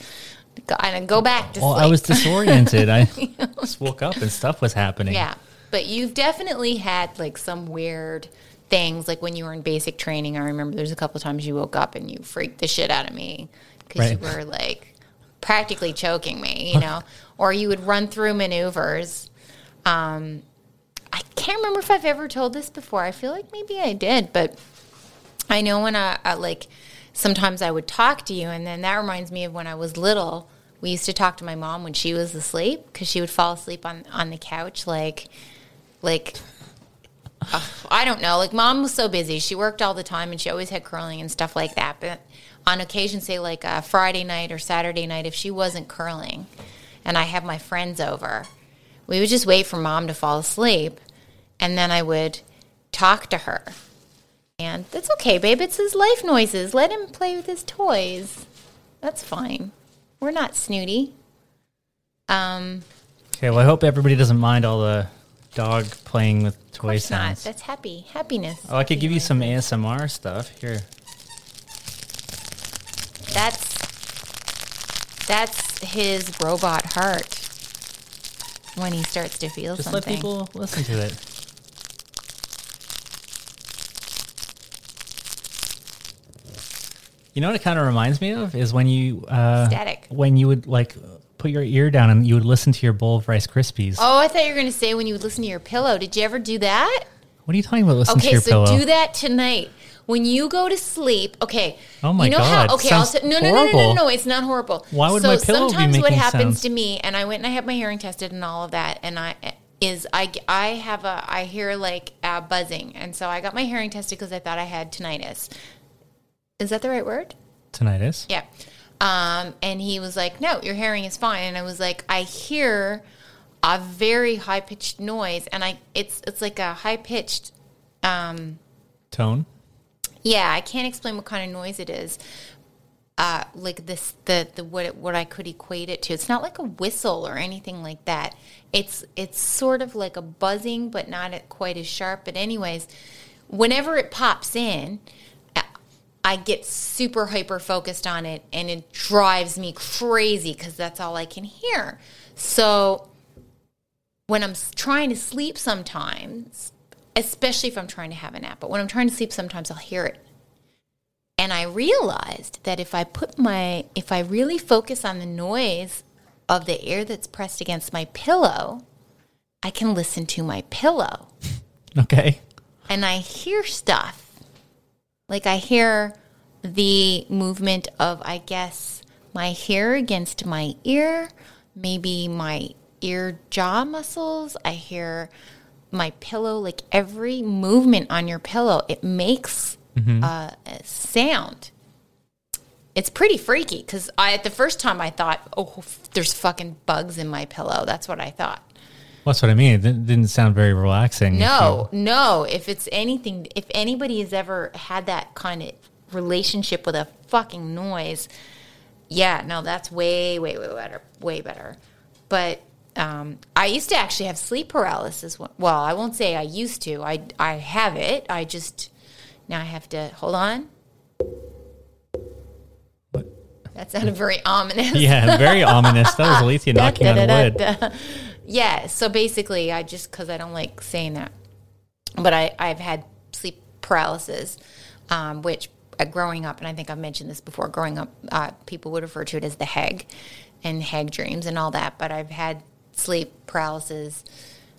Go, and go back to Well, sleep. I was disoriented. I just woke up and stuff was happening. Yeah. But you've definitely had like some weird things. Like when you were in basic training, I remember there's a couple times you woke up and you freaked the shit out of me because you were like practically choking me, you know, or you would run through maneuvers. Um, I can't remember if I've ever told this before. I feel like maybe I did, but I know when I, I like sometimes I would talk to you, and then that reminds me of when I was little. We used to talk to my mom when she was asleep because she would fall asleep on on the couch, like, like I don't know. Like mom was so busy; she worked all the time, and she always had curling and stuff like that. But on occasion, say like a Friday night or Saturday night, if she wasn't curling, and I have my friends over, we would just wait for mom to fall asleep, and then I would talk to her. And that's okay, babe. It's his life noises. Let him play with his toys. That's fine. We're not snooty. Um, Okay, well, I hope everybody doesn't mind all the dog playing with of toy not. sounds. That's happy. Happiness. Oh, I could give you some ASMR stuff here. That's that's his robot heart when he starts to feel something. Just let people listen to it. You know what it kind of reminds me of is when you uh, Static. when you would like put your ear down and you would listen to your bowl of Rice Krispies. Oh, I thought you were going to say when you would listen to your pillow. Did you ever do that? What are you talking about? Listen to Okay, your so pillow. do that tonight. When you go to sleep, okay. Oh my you know God, How, okay, I'll sounds say, no, no, no, no, no, horrible. no, it's not horrible. Why would so my pillow be sometimes what happens sounds? to me, and I went and I had my hearing tested and all of that, and I is I I have a I hear like uh, buzzing, and so I got my hearing tested because I thought I had tinnitus. Is that the right word? Tinnitus. Yeah. Um, and he was like, "No, your hearing is fine." And I was like, "I hear a very high pitched noise, and I it's it's like a high pitched." Um, Tone. yeah, I can't explain what kind of noise it is. Uh, like this, the the what it, what I could equate it to. It's not like a whistle or anything like that. It's it's sort of like a buzzing, but not quite as sharp. But anyways, whenever it pops in, I- get super hyper focused on it, and it drives me crazy because that's all I can hear. So when I'm trying to sleep, sometimes, especially if I'm trying to have a nap, but when I'm trying to sleep, sometimes I'll hear it. And I realized that if I put my, if I really focus on the noise of the air that's pressed against my pillow, I can listen to my pillow Okay. and I hear stuff. Like I hear the movement of, I guess, my hair against my ear, maybe my ear jaw muscles. I hear my pillow, like every movement on your pillow, it makes uh, a sound. It's pretty freaky because I, at the first time, I thought, oh, there's fucking bugs in my pillow. That's what I thought. That's what I mean. It didn't, sound very relaxing. No, no. If it's anything, if anybody has ever had that kind of relationship with a fucking noise, yeah, no, that's way, way, way better, way better. But um, I used to actually have sleep paralysis. Well, I won't say I used to. I I have it. I just now I have to hold on. What? That sounded very ominous. Yeah, very ominous. That was Alethia knocking on wood. Yeah. So basically, I just because I don't like saying that, but I I've had sleep paralysis, um, which uh, growing up, and I think I've mentioned this before. Growing up, uh, people would refer to it as the hag, and hag dreams and all that. But I've had sleep paralysis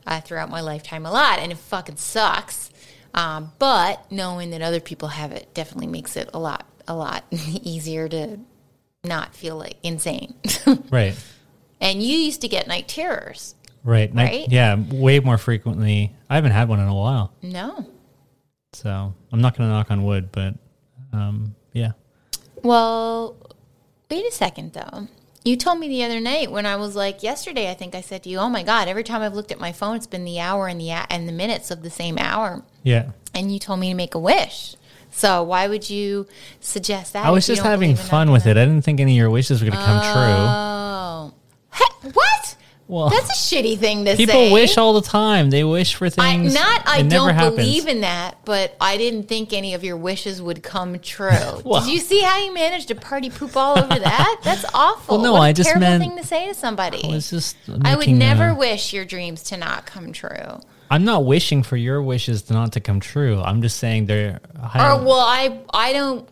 uh, throughout my lifetime a lot, and it fucking sucks. Um, but knowing that other people have it definitely makes it a lot a lot easier to not feel like insane. Right. And you used to get night terrors. Right. Right? yeah, way more frequently. I haven't had one in a while. No. So I'm not going to knock on wood, but um, yeah. Well, wait a second though. You told me the other night when I was like yesterday. I think I said to you, "Oh my god!" Every time I've looked at my phone, it's been the hour and the and the minutes of the same hour. Yeah. And you told me to make a wish. So why would you suggest that? I was just having fun with it. I didn't think any of your wishes were going to come true. Oh, Hey, what? Well, That's a shitty thing to people say. People wish all the time. They wish for I, things. not I don't happens. believe in that, but I didn't think any of your wishes would come true. Well- Did you see how you managed to party poop all over that? That's awful. Well, no, what a I just terrible meant- thing to say to somebody. I was just. I would never a- wish your dreams to not come true. I'm not wishing for your wishes to not to come true. I'm just saying they're. Or well, I I don't.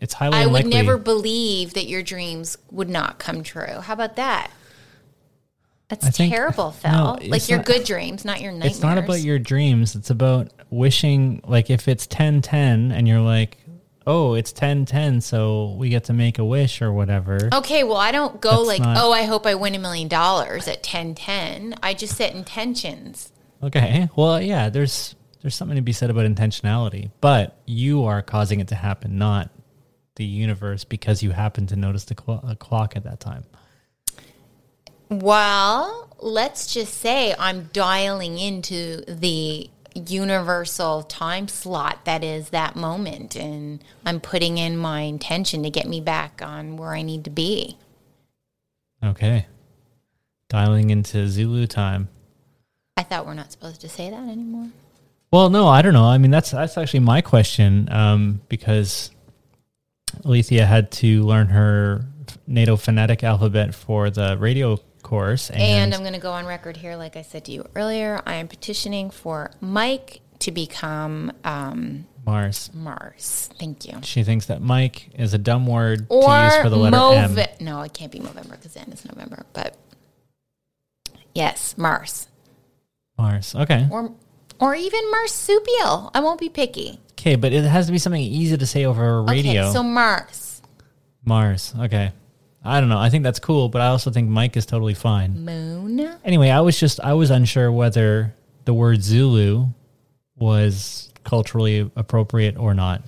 it's highly I would never believe that your dreams would not come true. How about that? That's I think- terrible, Phill. no, like your not- good dreams, not your nightmares. It's not about your dreams. It's about wishing. Like if it's 10 10 and you're like, oh, it's 10 10, so we get to make a wish or whatever. Okay, well, I don't go That's like, not- oh, I hope I win a million dollars at ten ten ten. I just set intentions. Okay. Well, yeah, there's there's something to be said about intentionality, but you are causing it to happen, not the universe because you happen to notice the clock at that time. Well, let's just say I'm dialing into the universal time slot that is that moment and I'm putting in my intention to get me back on where I need to be. Okay. Dialing into Zulu time. I thought we're not supposed to say that anymore. Well, no, I don't know. I mean, that's that's actually my question um, because Alethia had to learn her NATO phonetic alphabet for the radio course, And, and, I'm going to go on record here, like I said to you earlier. I am petitioning for Mike to become um, Mars. Mars. Thank you. She thinks that Mike is a dumb word Or to use for the letter Move- M. No, it can't be November because then it's November. But yes, Mars. Mars. Okay. Or or even marsupial. I won't be picky. Okay, but it has to be something easy to say over radio. Okay, so Mars. Mars. Okay. I don't know. I think that's cool, but I also think Mike is totally fine. Moon. Anyway, I was just I was unsure whether the word Zulu was culturally appropriate or not.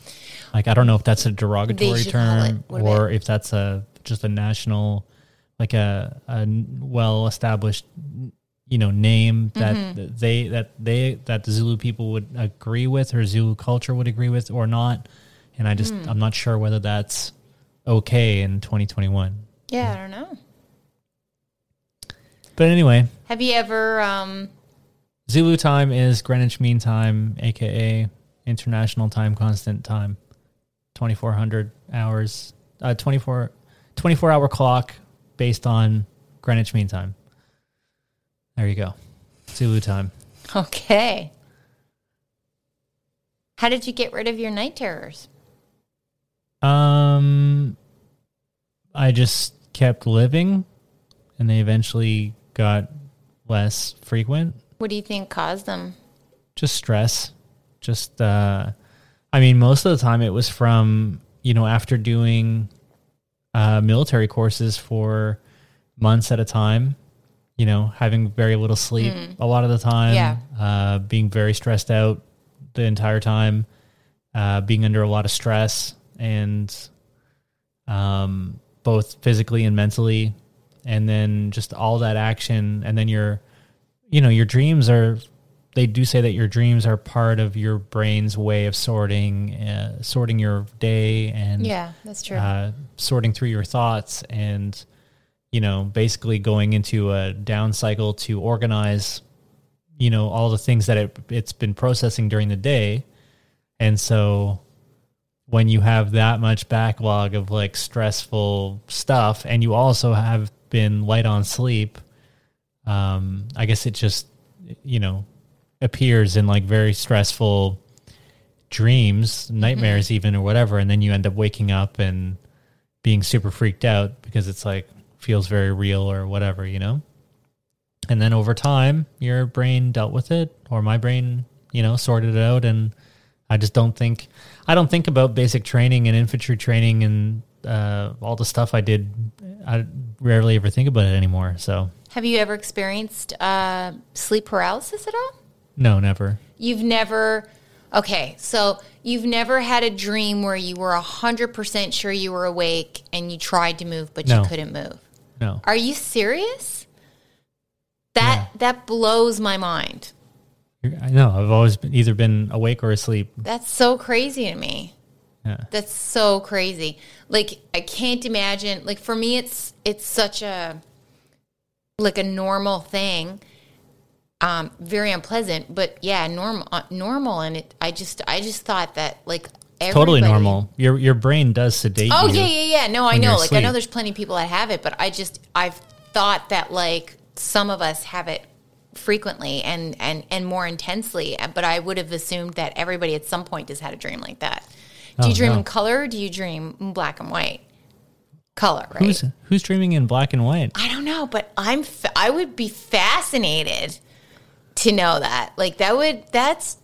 Like I don't know if that's a derogatory should call it- term or if that's a just a national like a, a well established you know name that Mm-hmm. they that they that the Zulu people would agree with or Zulu culture would agree with or not. And I just Hmm. I'm not sure whether that's okay in 2021. Yeah, I don't know. But anyway, Have you ever um Zulu time is Greenwich Mean Time, aka International Time Constant Time. 2400 hours, uh, 24, 24 hour clock based on Greenwich Mean Time. There you go. Zulu time. okay. How did you get rid of your night terrors? Um, I just kept living and they eventually got less frequent. What do you think caused them? just stress just uh i mean most of the time it was from you know after doing uh military courses for months at a time you know having very little sleep a lot of the time Yeah. uh being very stressed out the entire time uh being under a lot of stress and um both physically and mentally and then just all that action and then your you know your dreams are they do say that your dreams are part of your brain's way of sorting uh, sorting your day and Yeah, that's true. uh, sorting through your thoughts and you know basically going into a down cycle to organize you know all the things that it, it's been processing during the day and so when you have that much backlog of like stressful stuff and you also have been light on sleep um i guess it just you know appears in like very stressful dreams nightmares even or whatever and then you end up waking up and being super freaked out because it's like feels very real or whatever you know? And then over time your brain dealt with it or my brain you know sorted it out and i just don't think i don't think about basic training and infantry training and uh, all the stuff i did i rarely ever think about it anymore so Have you ever experienced uh, sleep paralysis at all? no never You've never, okay, so you've never had a dream where you were 100% sure you were awake and you tried to move, but No. you couldn't move. no Are you serious? That that blows my mind. I know i've always been, either been awake or asleep That's so crazy to me. yeah That's so crazy. Like I can't imagine. Like for me, it's it's such a like a normal thing. Um, very unpleasant, but yeah, normal, uh, normal. And it, I just, I just thought that like totally normal your your brain does sedate Oh yeah, yeah, yeah. No, I know. Like I know there's plenty of people that have it, but I just I've thought that like some of us have it frequently and and and more intensely. But I would have assumed that everybody at some point has had a dream like that. Do you Oh, dream no. in color? Or do you dream in black and white? Color, right? who's who's dreaming in black and white I don't know, but I'm fa- I would be fascinated to know that. Like that would that's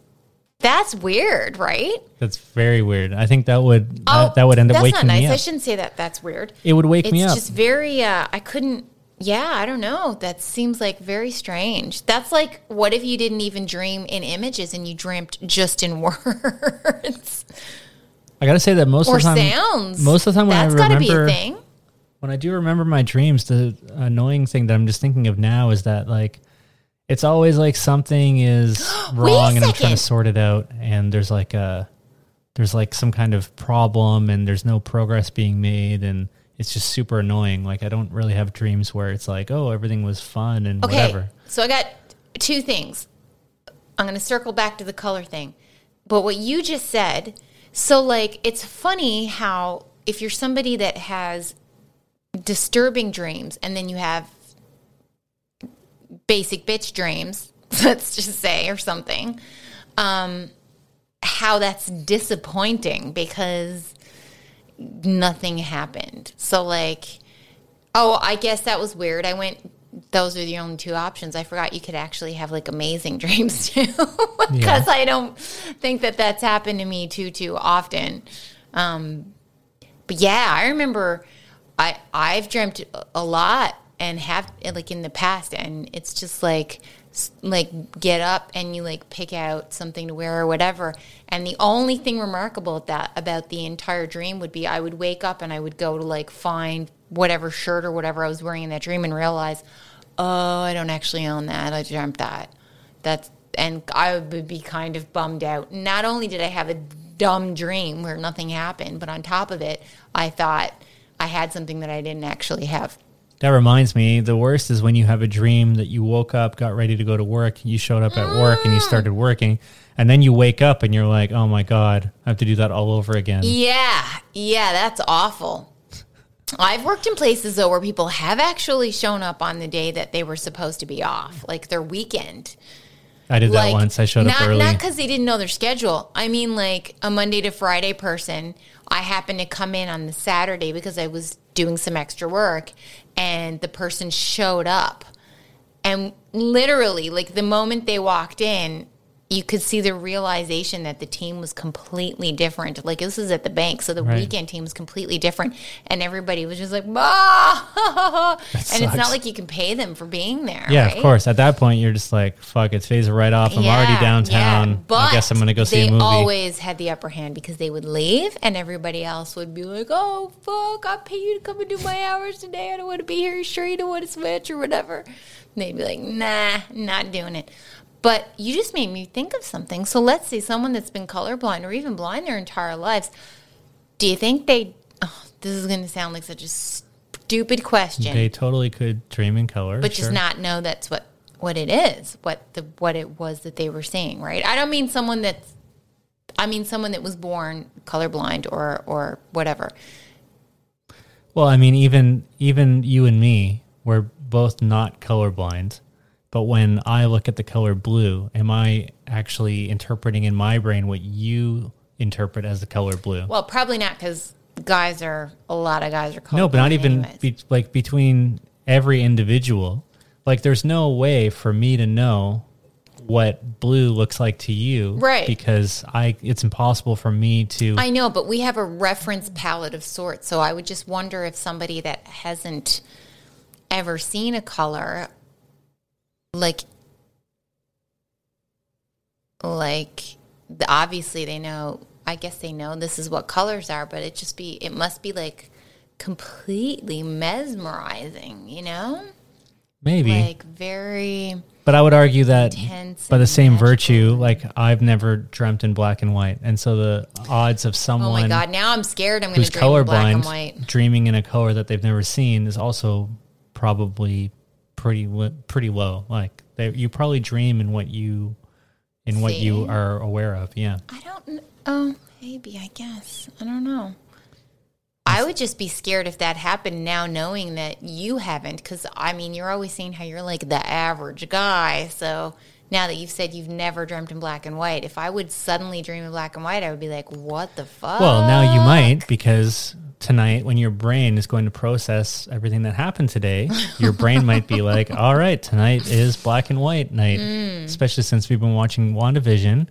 that's weird, right? That's very weird. I think that would Oh, that, that would end up that's waking not nice. me I shouldn't say that. That's weird. It would wake it's me up. It's just very uh i couldn't yeah i don't know. That seems like very strange. That's like what if you didn't even dream in images and you dreamt just in words? I gotta say that most or of the time, sounds. most of the time when That's I gotta remember, be a thing. when I do remember my dreams, the annoying thing that I'm just thinking of now is that like it's always like something is wrong and I'm trying to sort it out and there's like a there's like some kind of problem and there's no progress being made and it's just super annoying. Like I don't really have dreams where it's like, oh, everything was fun and Okay, whatever. so I got two things. I'm going to circle back to the color thing. But what you just said, so like it's funny how if you're somebody that has disturbing dreams and then you have basic bitch dreams, let's just say, or something, um, how that's disappointing because nothing happened. So, like, oh, I guess that was weird. I went, those are the only two options. I forgot you could actually have like amazing dreams too, because I don't think that that's happened to me too, too often. Um, but yeah, I remember I I've dreamt a lot and have like in the past, and it's just like like get up and you like pick out something to wear or whatever. And the only thing remarkable at that about the entire dream would be I would wake up and I would go to like find whatever shirt or whatever I was wearing in that dream and realize, oh, I don't actually own that. I dreamt that. That's and I would be kind of bummed out. Not only did I have a dumb dream where nothing happened, but on top of it, I thought I had something that I didn't actually have. That reminds me, the worst is when you have a dream that you woke up, got ready to go to work, you showed up at work and you ah. started working, and then you wake up and you're like, "Oh my god, I have to do that all over again." Yeah, yeah, that's awful. I've worked in places though where people have actually shown up on the day that they were supposed to be off, like their weekend. I did that once. I showed not, up early. Not because they didn't know their schedule. I mean, like a Monday to Friday person. I happened to come in on the Saturday because I was doing some extra work, and the person showed up, and literally, like the moment they walked in. You could see the realization that the team was completely different. Like this is at the bank, so the Right. weekend team was completely different, and everybody was just like, "Bah!" and it's not like you can pay them for being there. yeah, right? of course. At that point, you're just like, "Fuck, it's phase right off. I'm already downtown. yeah. But I guess I'm gonna go see they a movie." always had the upper hand because they would leave, and everybody else would be like, "Oh fuck, I pay you to come and do my hours today. I don't want to be here. Sure, you don't want to switch or whatever." And they'd be like, "Nah, not doing it." But you just made me think of something. So let's say someone that's been colorblind or even blind their entire lives. Do you think they? Oh, this is going to sound like such a stupid question they totally could dream in color, but sure. just not know that's what what it is, what the what it was that they were seeing, right? I don't mean someone that's I mean someone that was born colorblind or or whatever. Well, I mean, even even you and me, we're both not colorblind. But when I look at the color blue, am I actually interpreting in my brain what you interpret as the color blue? Well, probably not because guys are a lot of guys are colorblind. no, but not even be, like between every individual. Like, there's no way for me to know what blue looks like to you, Right. Because I, it's impossible for me to. I know, but we have a reference palette of sorts. So I would just wonder if somebody that hasn't ever seen a color, like, like obviously they know. I guess they know this is what colors are, but it just be it must be like completely mesmerizing, you know, maybe, like very. But I would argue that by the same magical. virtue, like I've never dreamt in black and white, and so the odds of someone oh my god! Now I'm scared. I'm going to dream in black and colorblind white. dreaming in a color that they've never seen is also probably pretty pretty low. Like they, you probably dream in what you in what you are aware of. Yeah, I don't. Oh, maybe. I guess. I don't know. I would just be scared if that happened now, knowing that you haven't. Because I mean, you're always saying how you're like the average guy. So now that you've said you've never dreamt in black and white, if I would suddenly dream in black and white, I would be like, "What the fuck?" Well, now you might because tonight when your brain is going to process everything that happened today, your brain might be like, "All right, tonight is black and white night." Especially since we've been watching WandaVision. And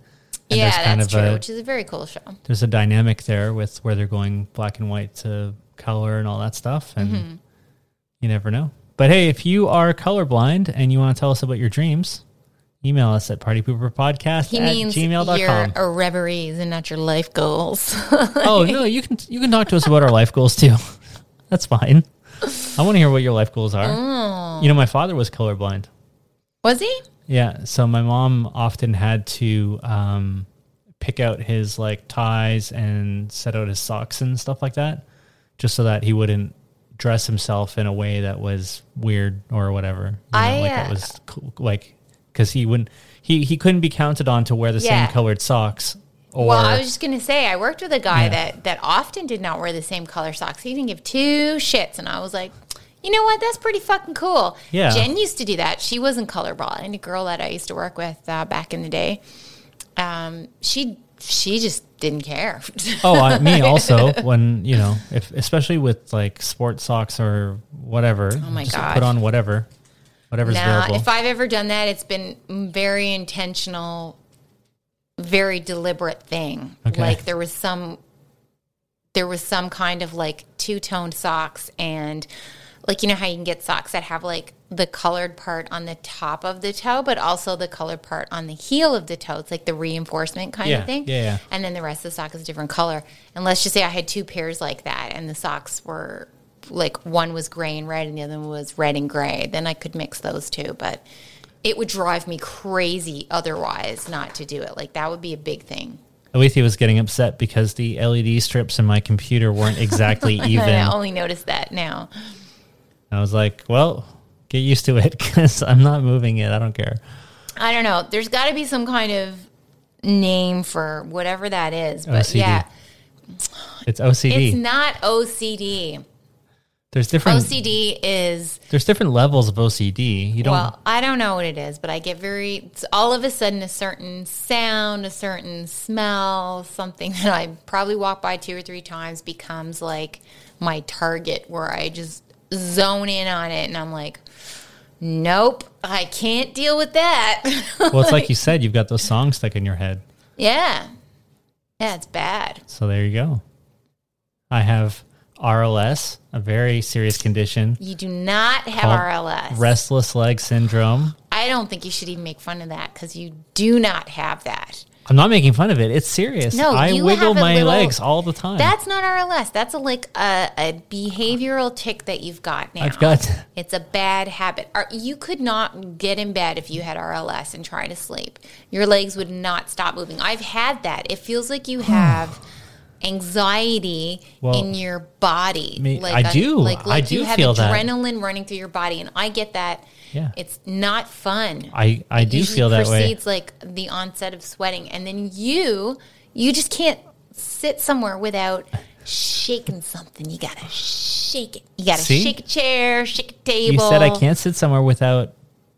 Mm. yeah, kind that's of true. a which is a very cool show. there's a dynamic there with where they're going black and white to color and all that stuff and Mm-hmm. you never know. But hey, if you are colorblind and you want to tell us about your dreams, email us at partypooperpodcast He at means gmail.com. your reveries and not your life goals. oh no, you can you can talk to us about our life goals too. That's fine. I want to hear what your life goals are. You know, my father was colorblind. Was he? Yeah, so my mom often had to um, pick out his like ties and set out his socks and stuff like that, just so that he wouldn't dress himself in a way that was weird or whatever. You know, I, like uh, that was cool, like because he wouldn't he he couldn't be counted on to wear the Yeah. same colored socks. Or well, I was just gonna say I worked with a guy that that often did not wear the same color socks. He didn't give two shits, and I was like, you know what? That's pretty fucking cool. Yeah. Jen used to do that. She wasn't colorblind. A girl that I used to work with uh, back in the day. Um, she she just didn't care. oh, I, me also when you know if especially with like sport socks or whatever. Oh my just gosh. Put on whatever, whatever's Now, available. if I've ever done that, it's been very intentional, very deliberate thing. Okay. Like there was some, there was some kind of like two toned socks, and like you know how you can get socks that have like the colored part on the top of the toe, but also the colored part on the heel of the toe. It's like the reinforcement kind Yeah, of thing. yeah, yeah. And then the rest of the sock is a different color. And let's just say I had two pairs like that, and the socks were like one was gray and red, and the other one was red and gray. Then I could mix those two, but it would drive me crazy otherwise not to do it. Like that would be a big thing. Alethia was getting upset because the LED strips in my computer weren't exactly even. I only noticed that now. I was like, well, get used to it because I'm not moving it. I don't care. I don't know. There's got to be some kind of name for whatever that is. But OCD. yeah, It's OCD. it's not OCD. There's different. OCD is There's different levels of OCD. You don't. well, I don't know what it is, but I get very it's all of a sudden a certain sound, a certain smell, something that I probably walk by two or three times becomes like my target where I just zone in on it and I'm like, nope, I can't deal with that. well, it's like you said. You've got those songs stuck in your head. yeah. Yeah, it's bad. So there you go. I have RLS, a very serious condition, You do not have RLS. restless leg syndrome. I don't think you should even make fun of that because you do not have that. I'm not making fun of it. It's serious. No, I wiggle my little- legs all the time. That's not RLS. That's a like a, a behavioral tick that you've got now. I've got- It's a bad habit. You could not get in bed if you had RLS and try to sleep. Your legs would not stop moving. I've had that. It feels like you have anxiety Well, in your body. me- like I uh, do. Like, I like do you have feel that. adrenaline running through your body, and I get that. Yeah. It's not fun I I do feel that way. precedes like the onset of sweating and then you you just can't sit somewhere without shaking something you gotta shake it you gotta See? shake a chair shake a table You said I can't sit somewhere without.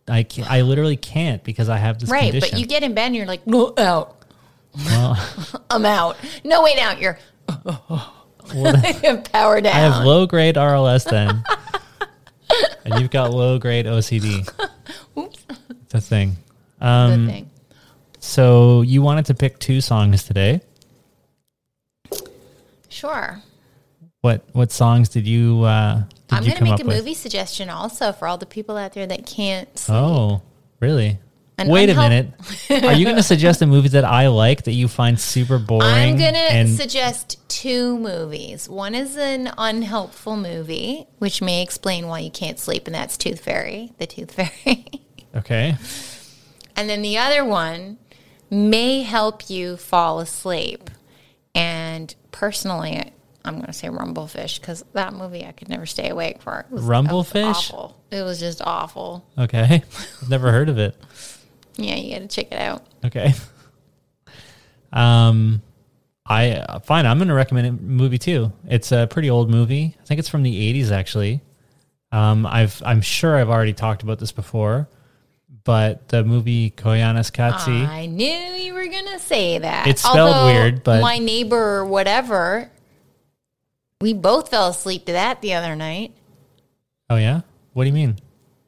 I can I literally can't because I have this right condition. but you get in bed and you're like no out Well, i'm out no wait out you're well, power down I have low grade RLS then, and you've got low grade OCD. The thing. Um, Good thing. So you wanted to pick two songs today. sure What what songs did you uh, did i'm gonna make a with? movie suggestion also for all the people out there that can't sleep. Oh, really? Wait a minute. Are you going to suggest a movie that I like that you find super boring? I'm gonna and suggest two movies. One is an unhelpful movie, which may explain why you can't sleep, and that's Tooth Fairy, the Tooth Fairy. okay. and then the other one may help you fall asleep. And personally, I'm going to say Rumble Fish because that movie I could never stay awake for. It was, that was Rumble Fish? awful. It was just awful. Okay. I've never heard of it. Yeah, you got to check it out. Okay. Um, I uh, fine. I'm going to recommend a movie too. It's a pretty old movie. I think it's from the 80s actually. Um, I've I'm sure I've already talked about this before, but the movie Koyaanisqatsi. I knew you were gonna say that. It's spelled weird, but- my neighbor or whatever, we both fell asleep to that the other night. oh yeah. What do you mean?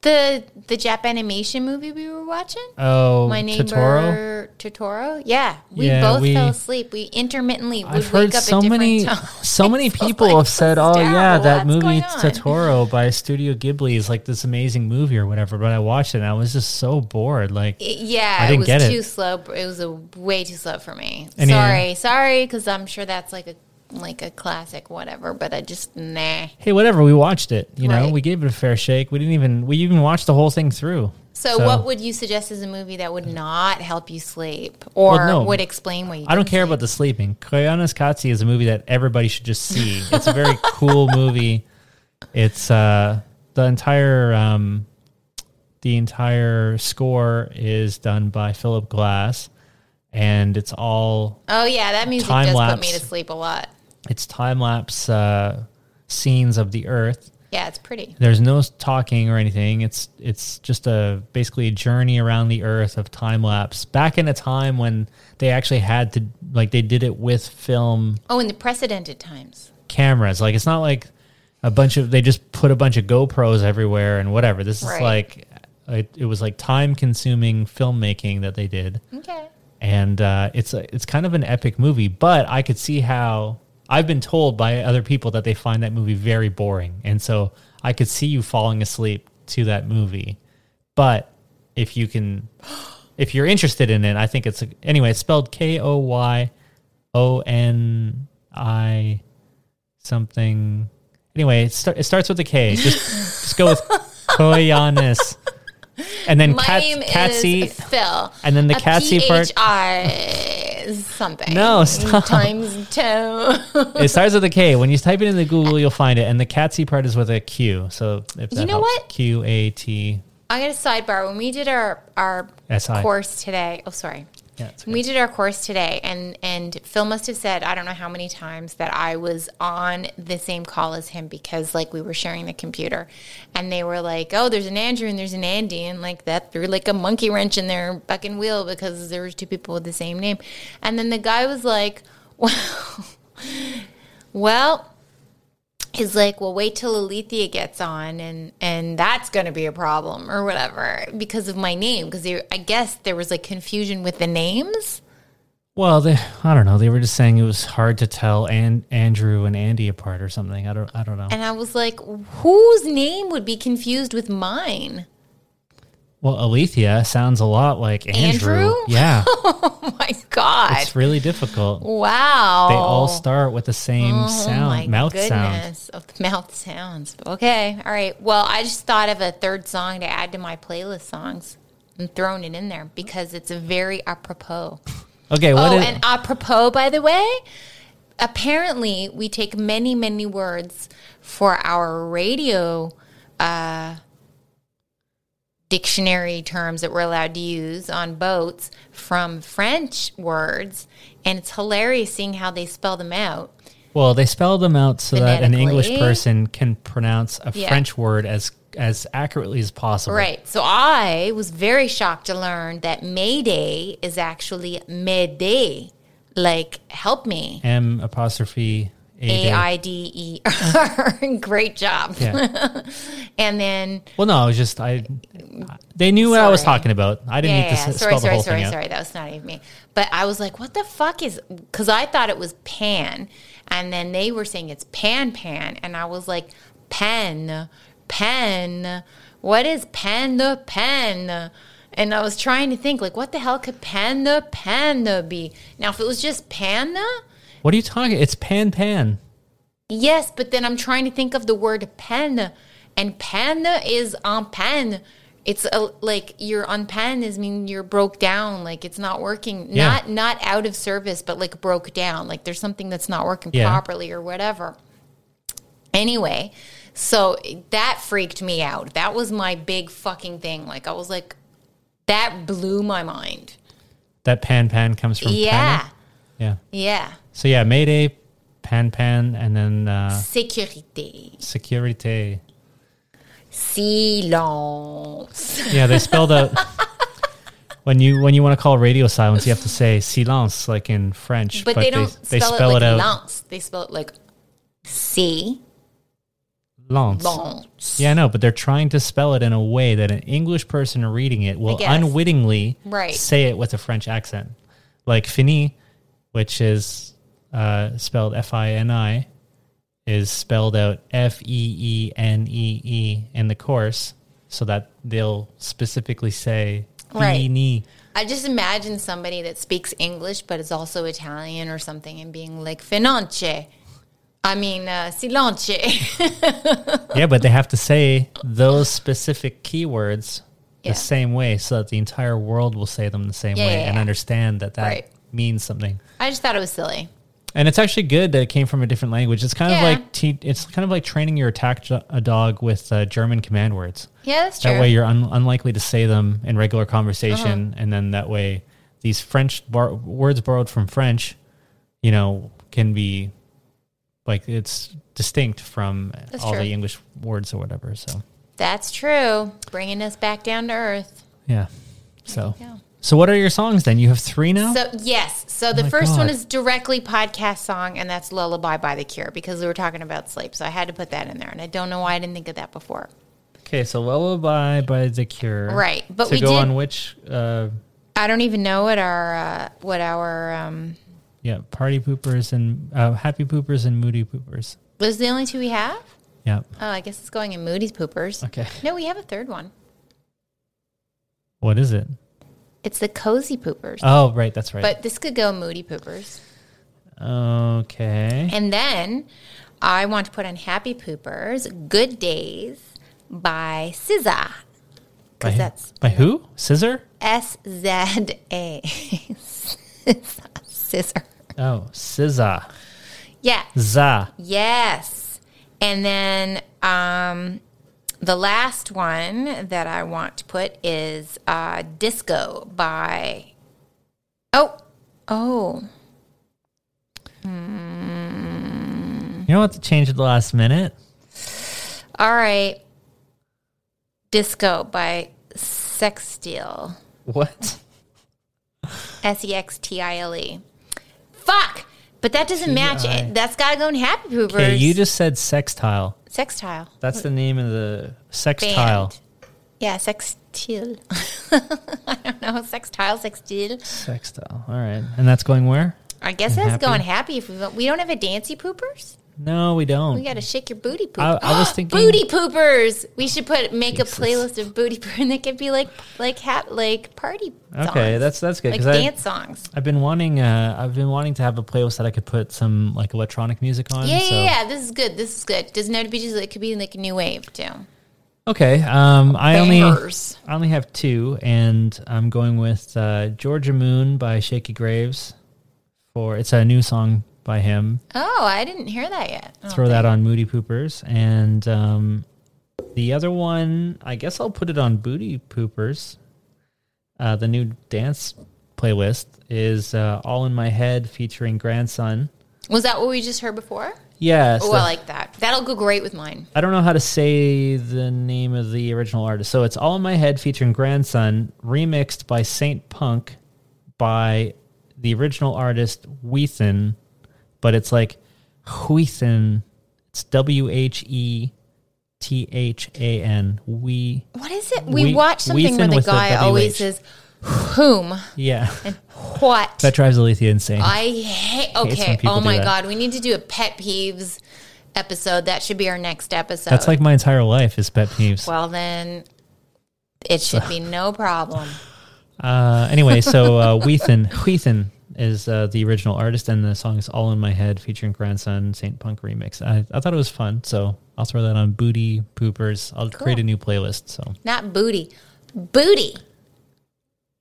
The the Jap animation movie we were watching. Oh, My neighbor Totoro. Totoro. Yeah, we Yeah, both we- fell asleep. We intermittently I've wake heard up so many, so many people like, have said, "Oh yeah, that movie? Totoro by Studio Ghibli is like this amazing movie or whatever." But I watched it and I was just so bored. Like, It- yeah, I it didn't was get it. too slow. It was a way too slow for me. Sorry, sorry, because I'm sure that's like a like a classic, whatever. But I just nah. Hey, whatever. We watched it. You know, Right. we gave it a fair shake. We didn't even we even watched the whole thing through. So, what would you suggest as a movie that would not help you sleep or Well, no. would explain why you? I don't care sleep? about the sleeping. Koyaanisqatsi is a movie that everybody should just see. It's a very cool movie. It's uh the entire um the entire score is done by Philip Glass and it's all Oh yeah, that music does put me to sleep a lot. It's time lapse uh scenes of the earth. Yeah, it's pretty. There's no talking or anything. It's it's just a basically a journey around the earth of time lapse. Back in a time when they actually had to like they did it with film Oh, in the precedented times. cameras. Like it's not like a bunch of they just put a bunch of GoPros everywhere and whatever. This is like it, it was like time consuming filmmaking that they did, Okay. and uh, it's a, it's kind of an epic movie. But I could see how I've been told by other people that they find that movie very boring, and so I could see you falling asleep to that movie. But if you can, if you're interested in it, I think it's a, anyway. It's spelled K O Y O N I something. Anyway, it, start, it starts with a K. Just just go with Koyanis. And then My cat, name Catsy. is Phil. and then the A Catsy part- PHI something. No, stop. Times two. It starts with a K. When you type it into Google, you'll find it. And the Catsy part is with a Q. So if that know helps. what? Q A T I got a sidebar. When we did our our S-I. course today, oh sorry, Yeah, it's we did our course today, and and Phill must have said I don't know how many times that I was on the same call as him because like we were sharing the computer, and they were like, oh, there's an Andrew and there's an Andy, and like that threw like a monkey wrench in their fucking wheel because there was two people with the same name, and then the guy was like, well, well. He's like, well, wait till Alethia gets on, and and that's going to be a problem or whatever because of my name. Because I guess there was like confusion with the names. Well, they, I don't know. They were just saying it was hard to tell and Andrew and Andy apart or something. I don't. I don't know. And I was like, whose name would be confused with mine? Well, Alethia sounds a lot like Andrew. Andrew? Yeah, Oh my God. it's really difficult. wow. They all start with the same Oh sound, mouth sound. Oh, mouth sounds. Okay. All right. Well, I just thought of a third song to add to my playlist songs. I'm throwing it in there because it's a very apropos. Okay, what oh, is- and apropos, by the way, apparently we take many, many words for our radio uh, dictionary terms that we're allowed to use on boats from French words, and it's hilarious seeing how they spell them out. well, they spell them out so that an English person can pronounce a Yeah. French word as as accurately as possible. Right. So I was very shocked to learn that Mayday is actually Mayday, like help me. M apostrophe A. I D E R. Great job. Yeah. And then Well, no, it was just I. They knew what I was talking about. I didn't yeah, need to yeah, sorry, spell the sorry, whole sorry, thing out. sorry. That was not even me. But I was like, what the fuck is? Because I thought it was pan, and then they were saying it's pan pan, and I was like, pen, pen. What is pen the pen? And I was trying to think, like, what the hell could panda panda be? Now, if it was just panda, What are you talking? It's pan pan. Yes, but then I'm trying to think of the word pen, and pen is en pen. It's a, like you're on pen is mean you're broke down, like it's not working. Yeah. Not not out of service, but like broke down, like there's something that's not working Yeah. properly or whatever. Anyway, so that freaked me out. That was my big fucking thing. Like I was like, that blew my mind. That pan pan comes from Yeah? Yeah. yeah. So yeah, Mayday, pan pan, and then uh, Sécurité, security. silence. Yeah, they spelled out. when you when you want to call radio silence, you have to say silence, like in French. But, they don't they, spell, spell it like out lance. They spell it like C lance. lance. Yeah, I know, but they're trying to spell it in a way that an English person reading it will unwittingly Right. say it with a French accent. Like fini, which is uh, spelled F I N I, is spelled out F E E N E E in the course, so that they'll specifically say Right. fini. I just imagine somebody that speaks English but is also Italian or something and being like finance I mean, uh, silence. yeah, but they have to say those specific keywords Yeah. the same way so that the entire world will say them the same Yeah, way yeah, and understand that that Right. means something. I just thought it was silly. And it's actually good that it came from a different language. It's kind of like te- it's kind of like training your attack jo- a dog with uh, German command words. Yeah, that's true. That way, you're un- unlikely to say them in regular conversation, Uh-huh. and then that way, these French bar- words borrowed from French, you know, can be like it's distinct from That's all true. the English words or whatever. So that's true. Bringing us back down to earth. yeah. So Yeah. So what are your songs then? You have three now. So yes, so the Oh my first one is directly podcast song, and that's "Lullaby" by The Cure because we were talking about sleep, so I had to put that in there, and I don't know why I didn't think of that before. okay, so Lullaby by The Cure. Right, but to we go did- on which? Uh, I don't even know what our uh, what our um, yeah, Party Poopers and uh, Happy Poopers and Moody Poopers. was the only two we have. Yeah. Oh, I guess it's going in Moody's Poopers. Okay. No, we have a third one. What is it? It's the Cozy Poopers, Oh, right. That's right. but this could go Moody Poopers. okay. And then I want to put on Happy Poopers, Good Days by SZA. By, Because that's by who? Scissor? S Z A. Scissor. Oh, SZA. Yeah. Za. Yes. And then um, the last one that I want to put is uh, Disco by. Oh. Oh. You don't have to change at the last minute. All right. Disco by Sextile. What? S E X T I L E. Fuck! But that doesn't match it. That's got to go in Happy Poopers. Okay, you just said sextile. Sextile. That's the name of the sextile. Band. Yeah, sextile. I don't know. Sextile, sextile. Sextile. All right. And that's going where? I guess And that's happy? going happy. If we, we don't have a dancy poopers, No, we don't. we got to shake your booty poop. I- I was thinking- booty poopers. We should put make Jesus. a playlist of booty poop, and that could be like like hat like party. Okay, songs. that's that's good like because I dance songs. I've been wanting uh I've been wanting to have a playlist that I could put some like electronic music on. Yeah, so. yeah, yeah. This is good. This is good. Doesn't have to be just. It could be like a new wave too. Okay. Um, I only I only have two, and I'm going with uh, Georgia Moon by Shakey Graves. For it's a new song by him. Oh, I didn't hear that yet. Throw that on Moody Poopers, and um, the other one, I guess I'll put it on Booty Poopers. Uh, the new dance playlist is uh, "All in My Head" featuring Grandson. Was that what we just heard before? Yes, Oh, the- I like that. That'll go great with mine. I don't know how to say the name of the original artist. So it's All in My Head featuring Grandson, remixed by Saint Punk by the original artist Whethan, but it's like Whethan. It's W H E T H A N. We What is it? We We- watched something Weathen where the guy always says whom yeah. and what. that drives Alethia insane. I hate. Okay. Oh my god, we need to do a pet peeves episode. That should be our next episode. That's like my entire life is pet peeves. Well, then it should be no problem. Uh, anyway, so uh, Whethan, Whethan is uh, the original artist, and the song is "All in My Head" featuring Grandson Saint Punk remix. I, I thought it was fun, so I'll throw that on Booty Poopers. I'll create a new playlist. So Not booty, booty.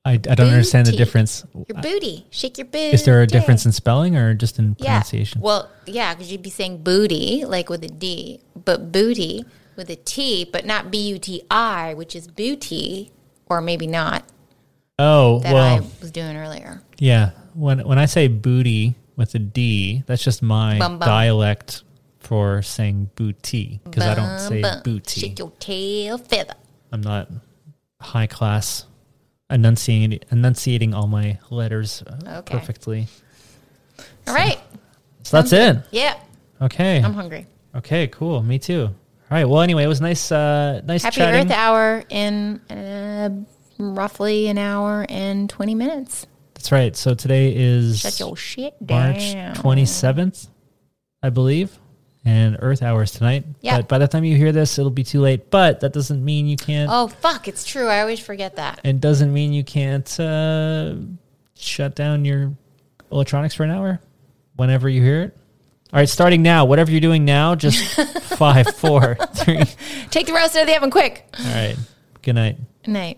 I, I don't understand the difference. Your booty. Shake your booty. Is there a difference in spelling or just in Yeah. pronunciation? Well, yeah, because you'd be saying booty, like with a D, but booty with a T, but not B U T I, which is booty, or maybe not, oh, that well, I was doing earlier. yeah. When when I say booty with a D, that's just my Bum, bum. dialect for saying booty because I don't say booty. Shake your tail feather. I'm not high class enunciating enunciating all my letters uh, Okay. perfectly. All right. So that's it. Yeah, Okay. I'm hungry. okay, cool. Me too. All right. Well, anyway, it was nice uh nice Happy chatting. Earth Hour in uh, roughly an hour and 20 minutes. That's right. So today is Shut your shit March down. 27th, I believe. And Earth Hours tonight. Yeah. But by the time you hear this, it'll be too late. But that doesn't mean you can't Oh, fuck. It's true. I always forget that. it doesn't mean you can't uh, shut down your electronics for an hour whenever you hear it. All right, starting now. Whatever you're doing now, just five, four, three. Take the roast out of the oven quick. All right. Good night. Night.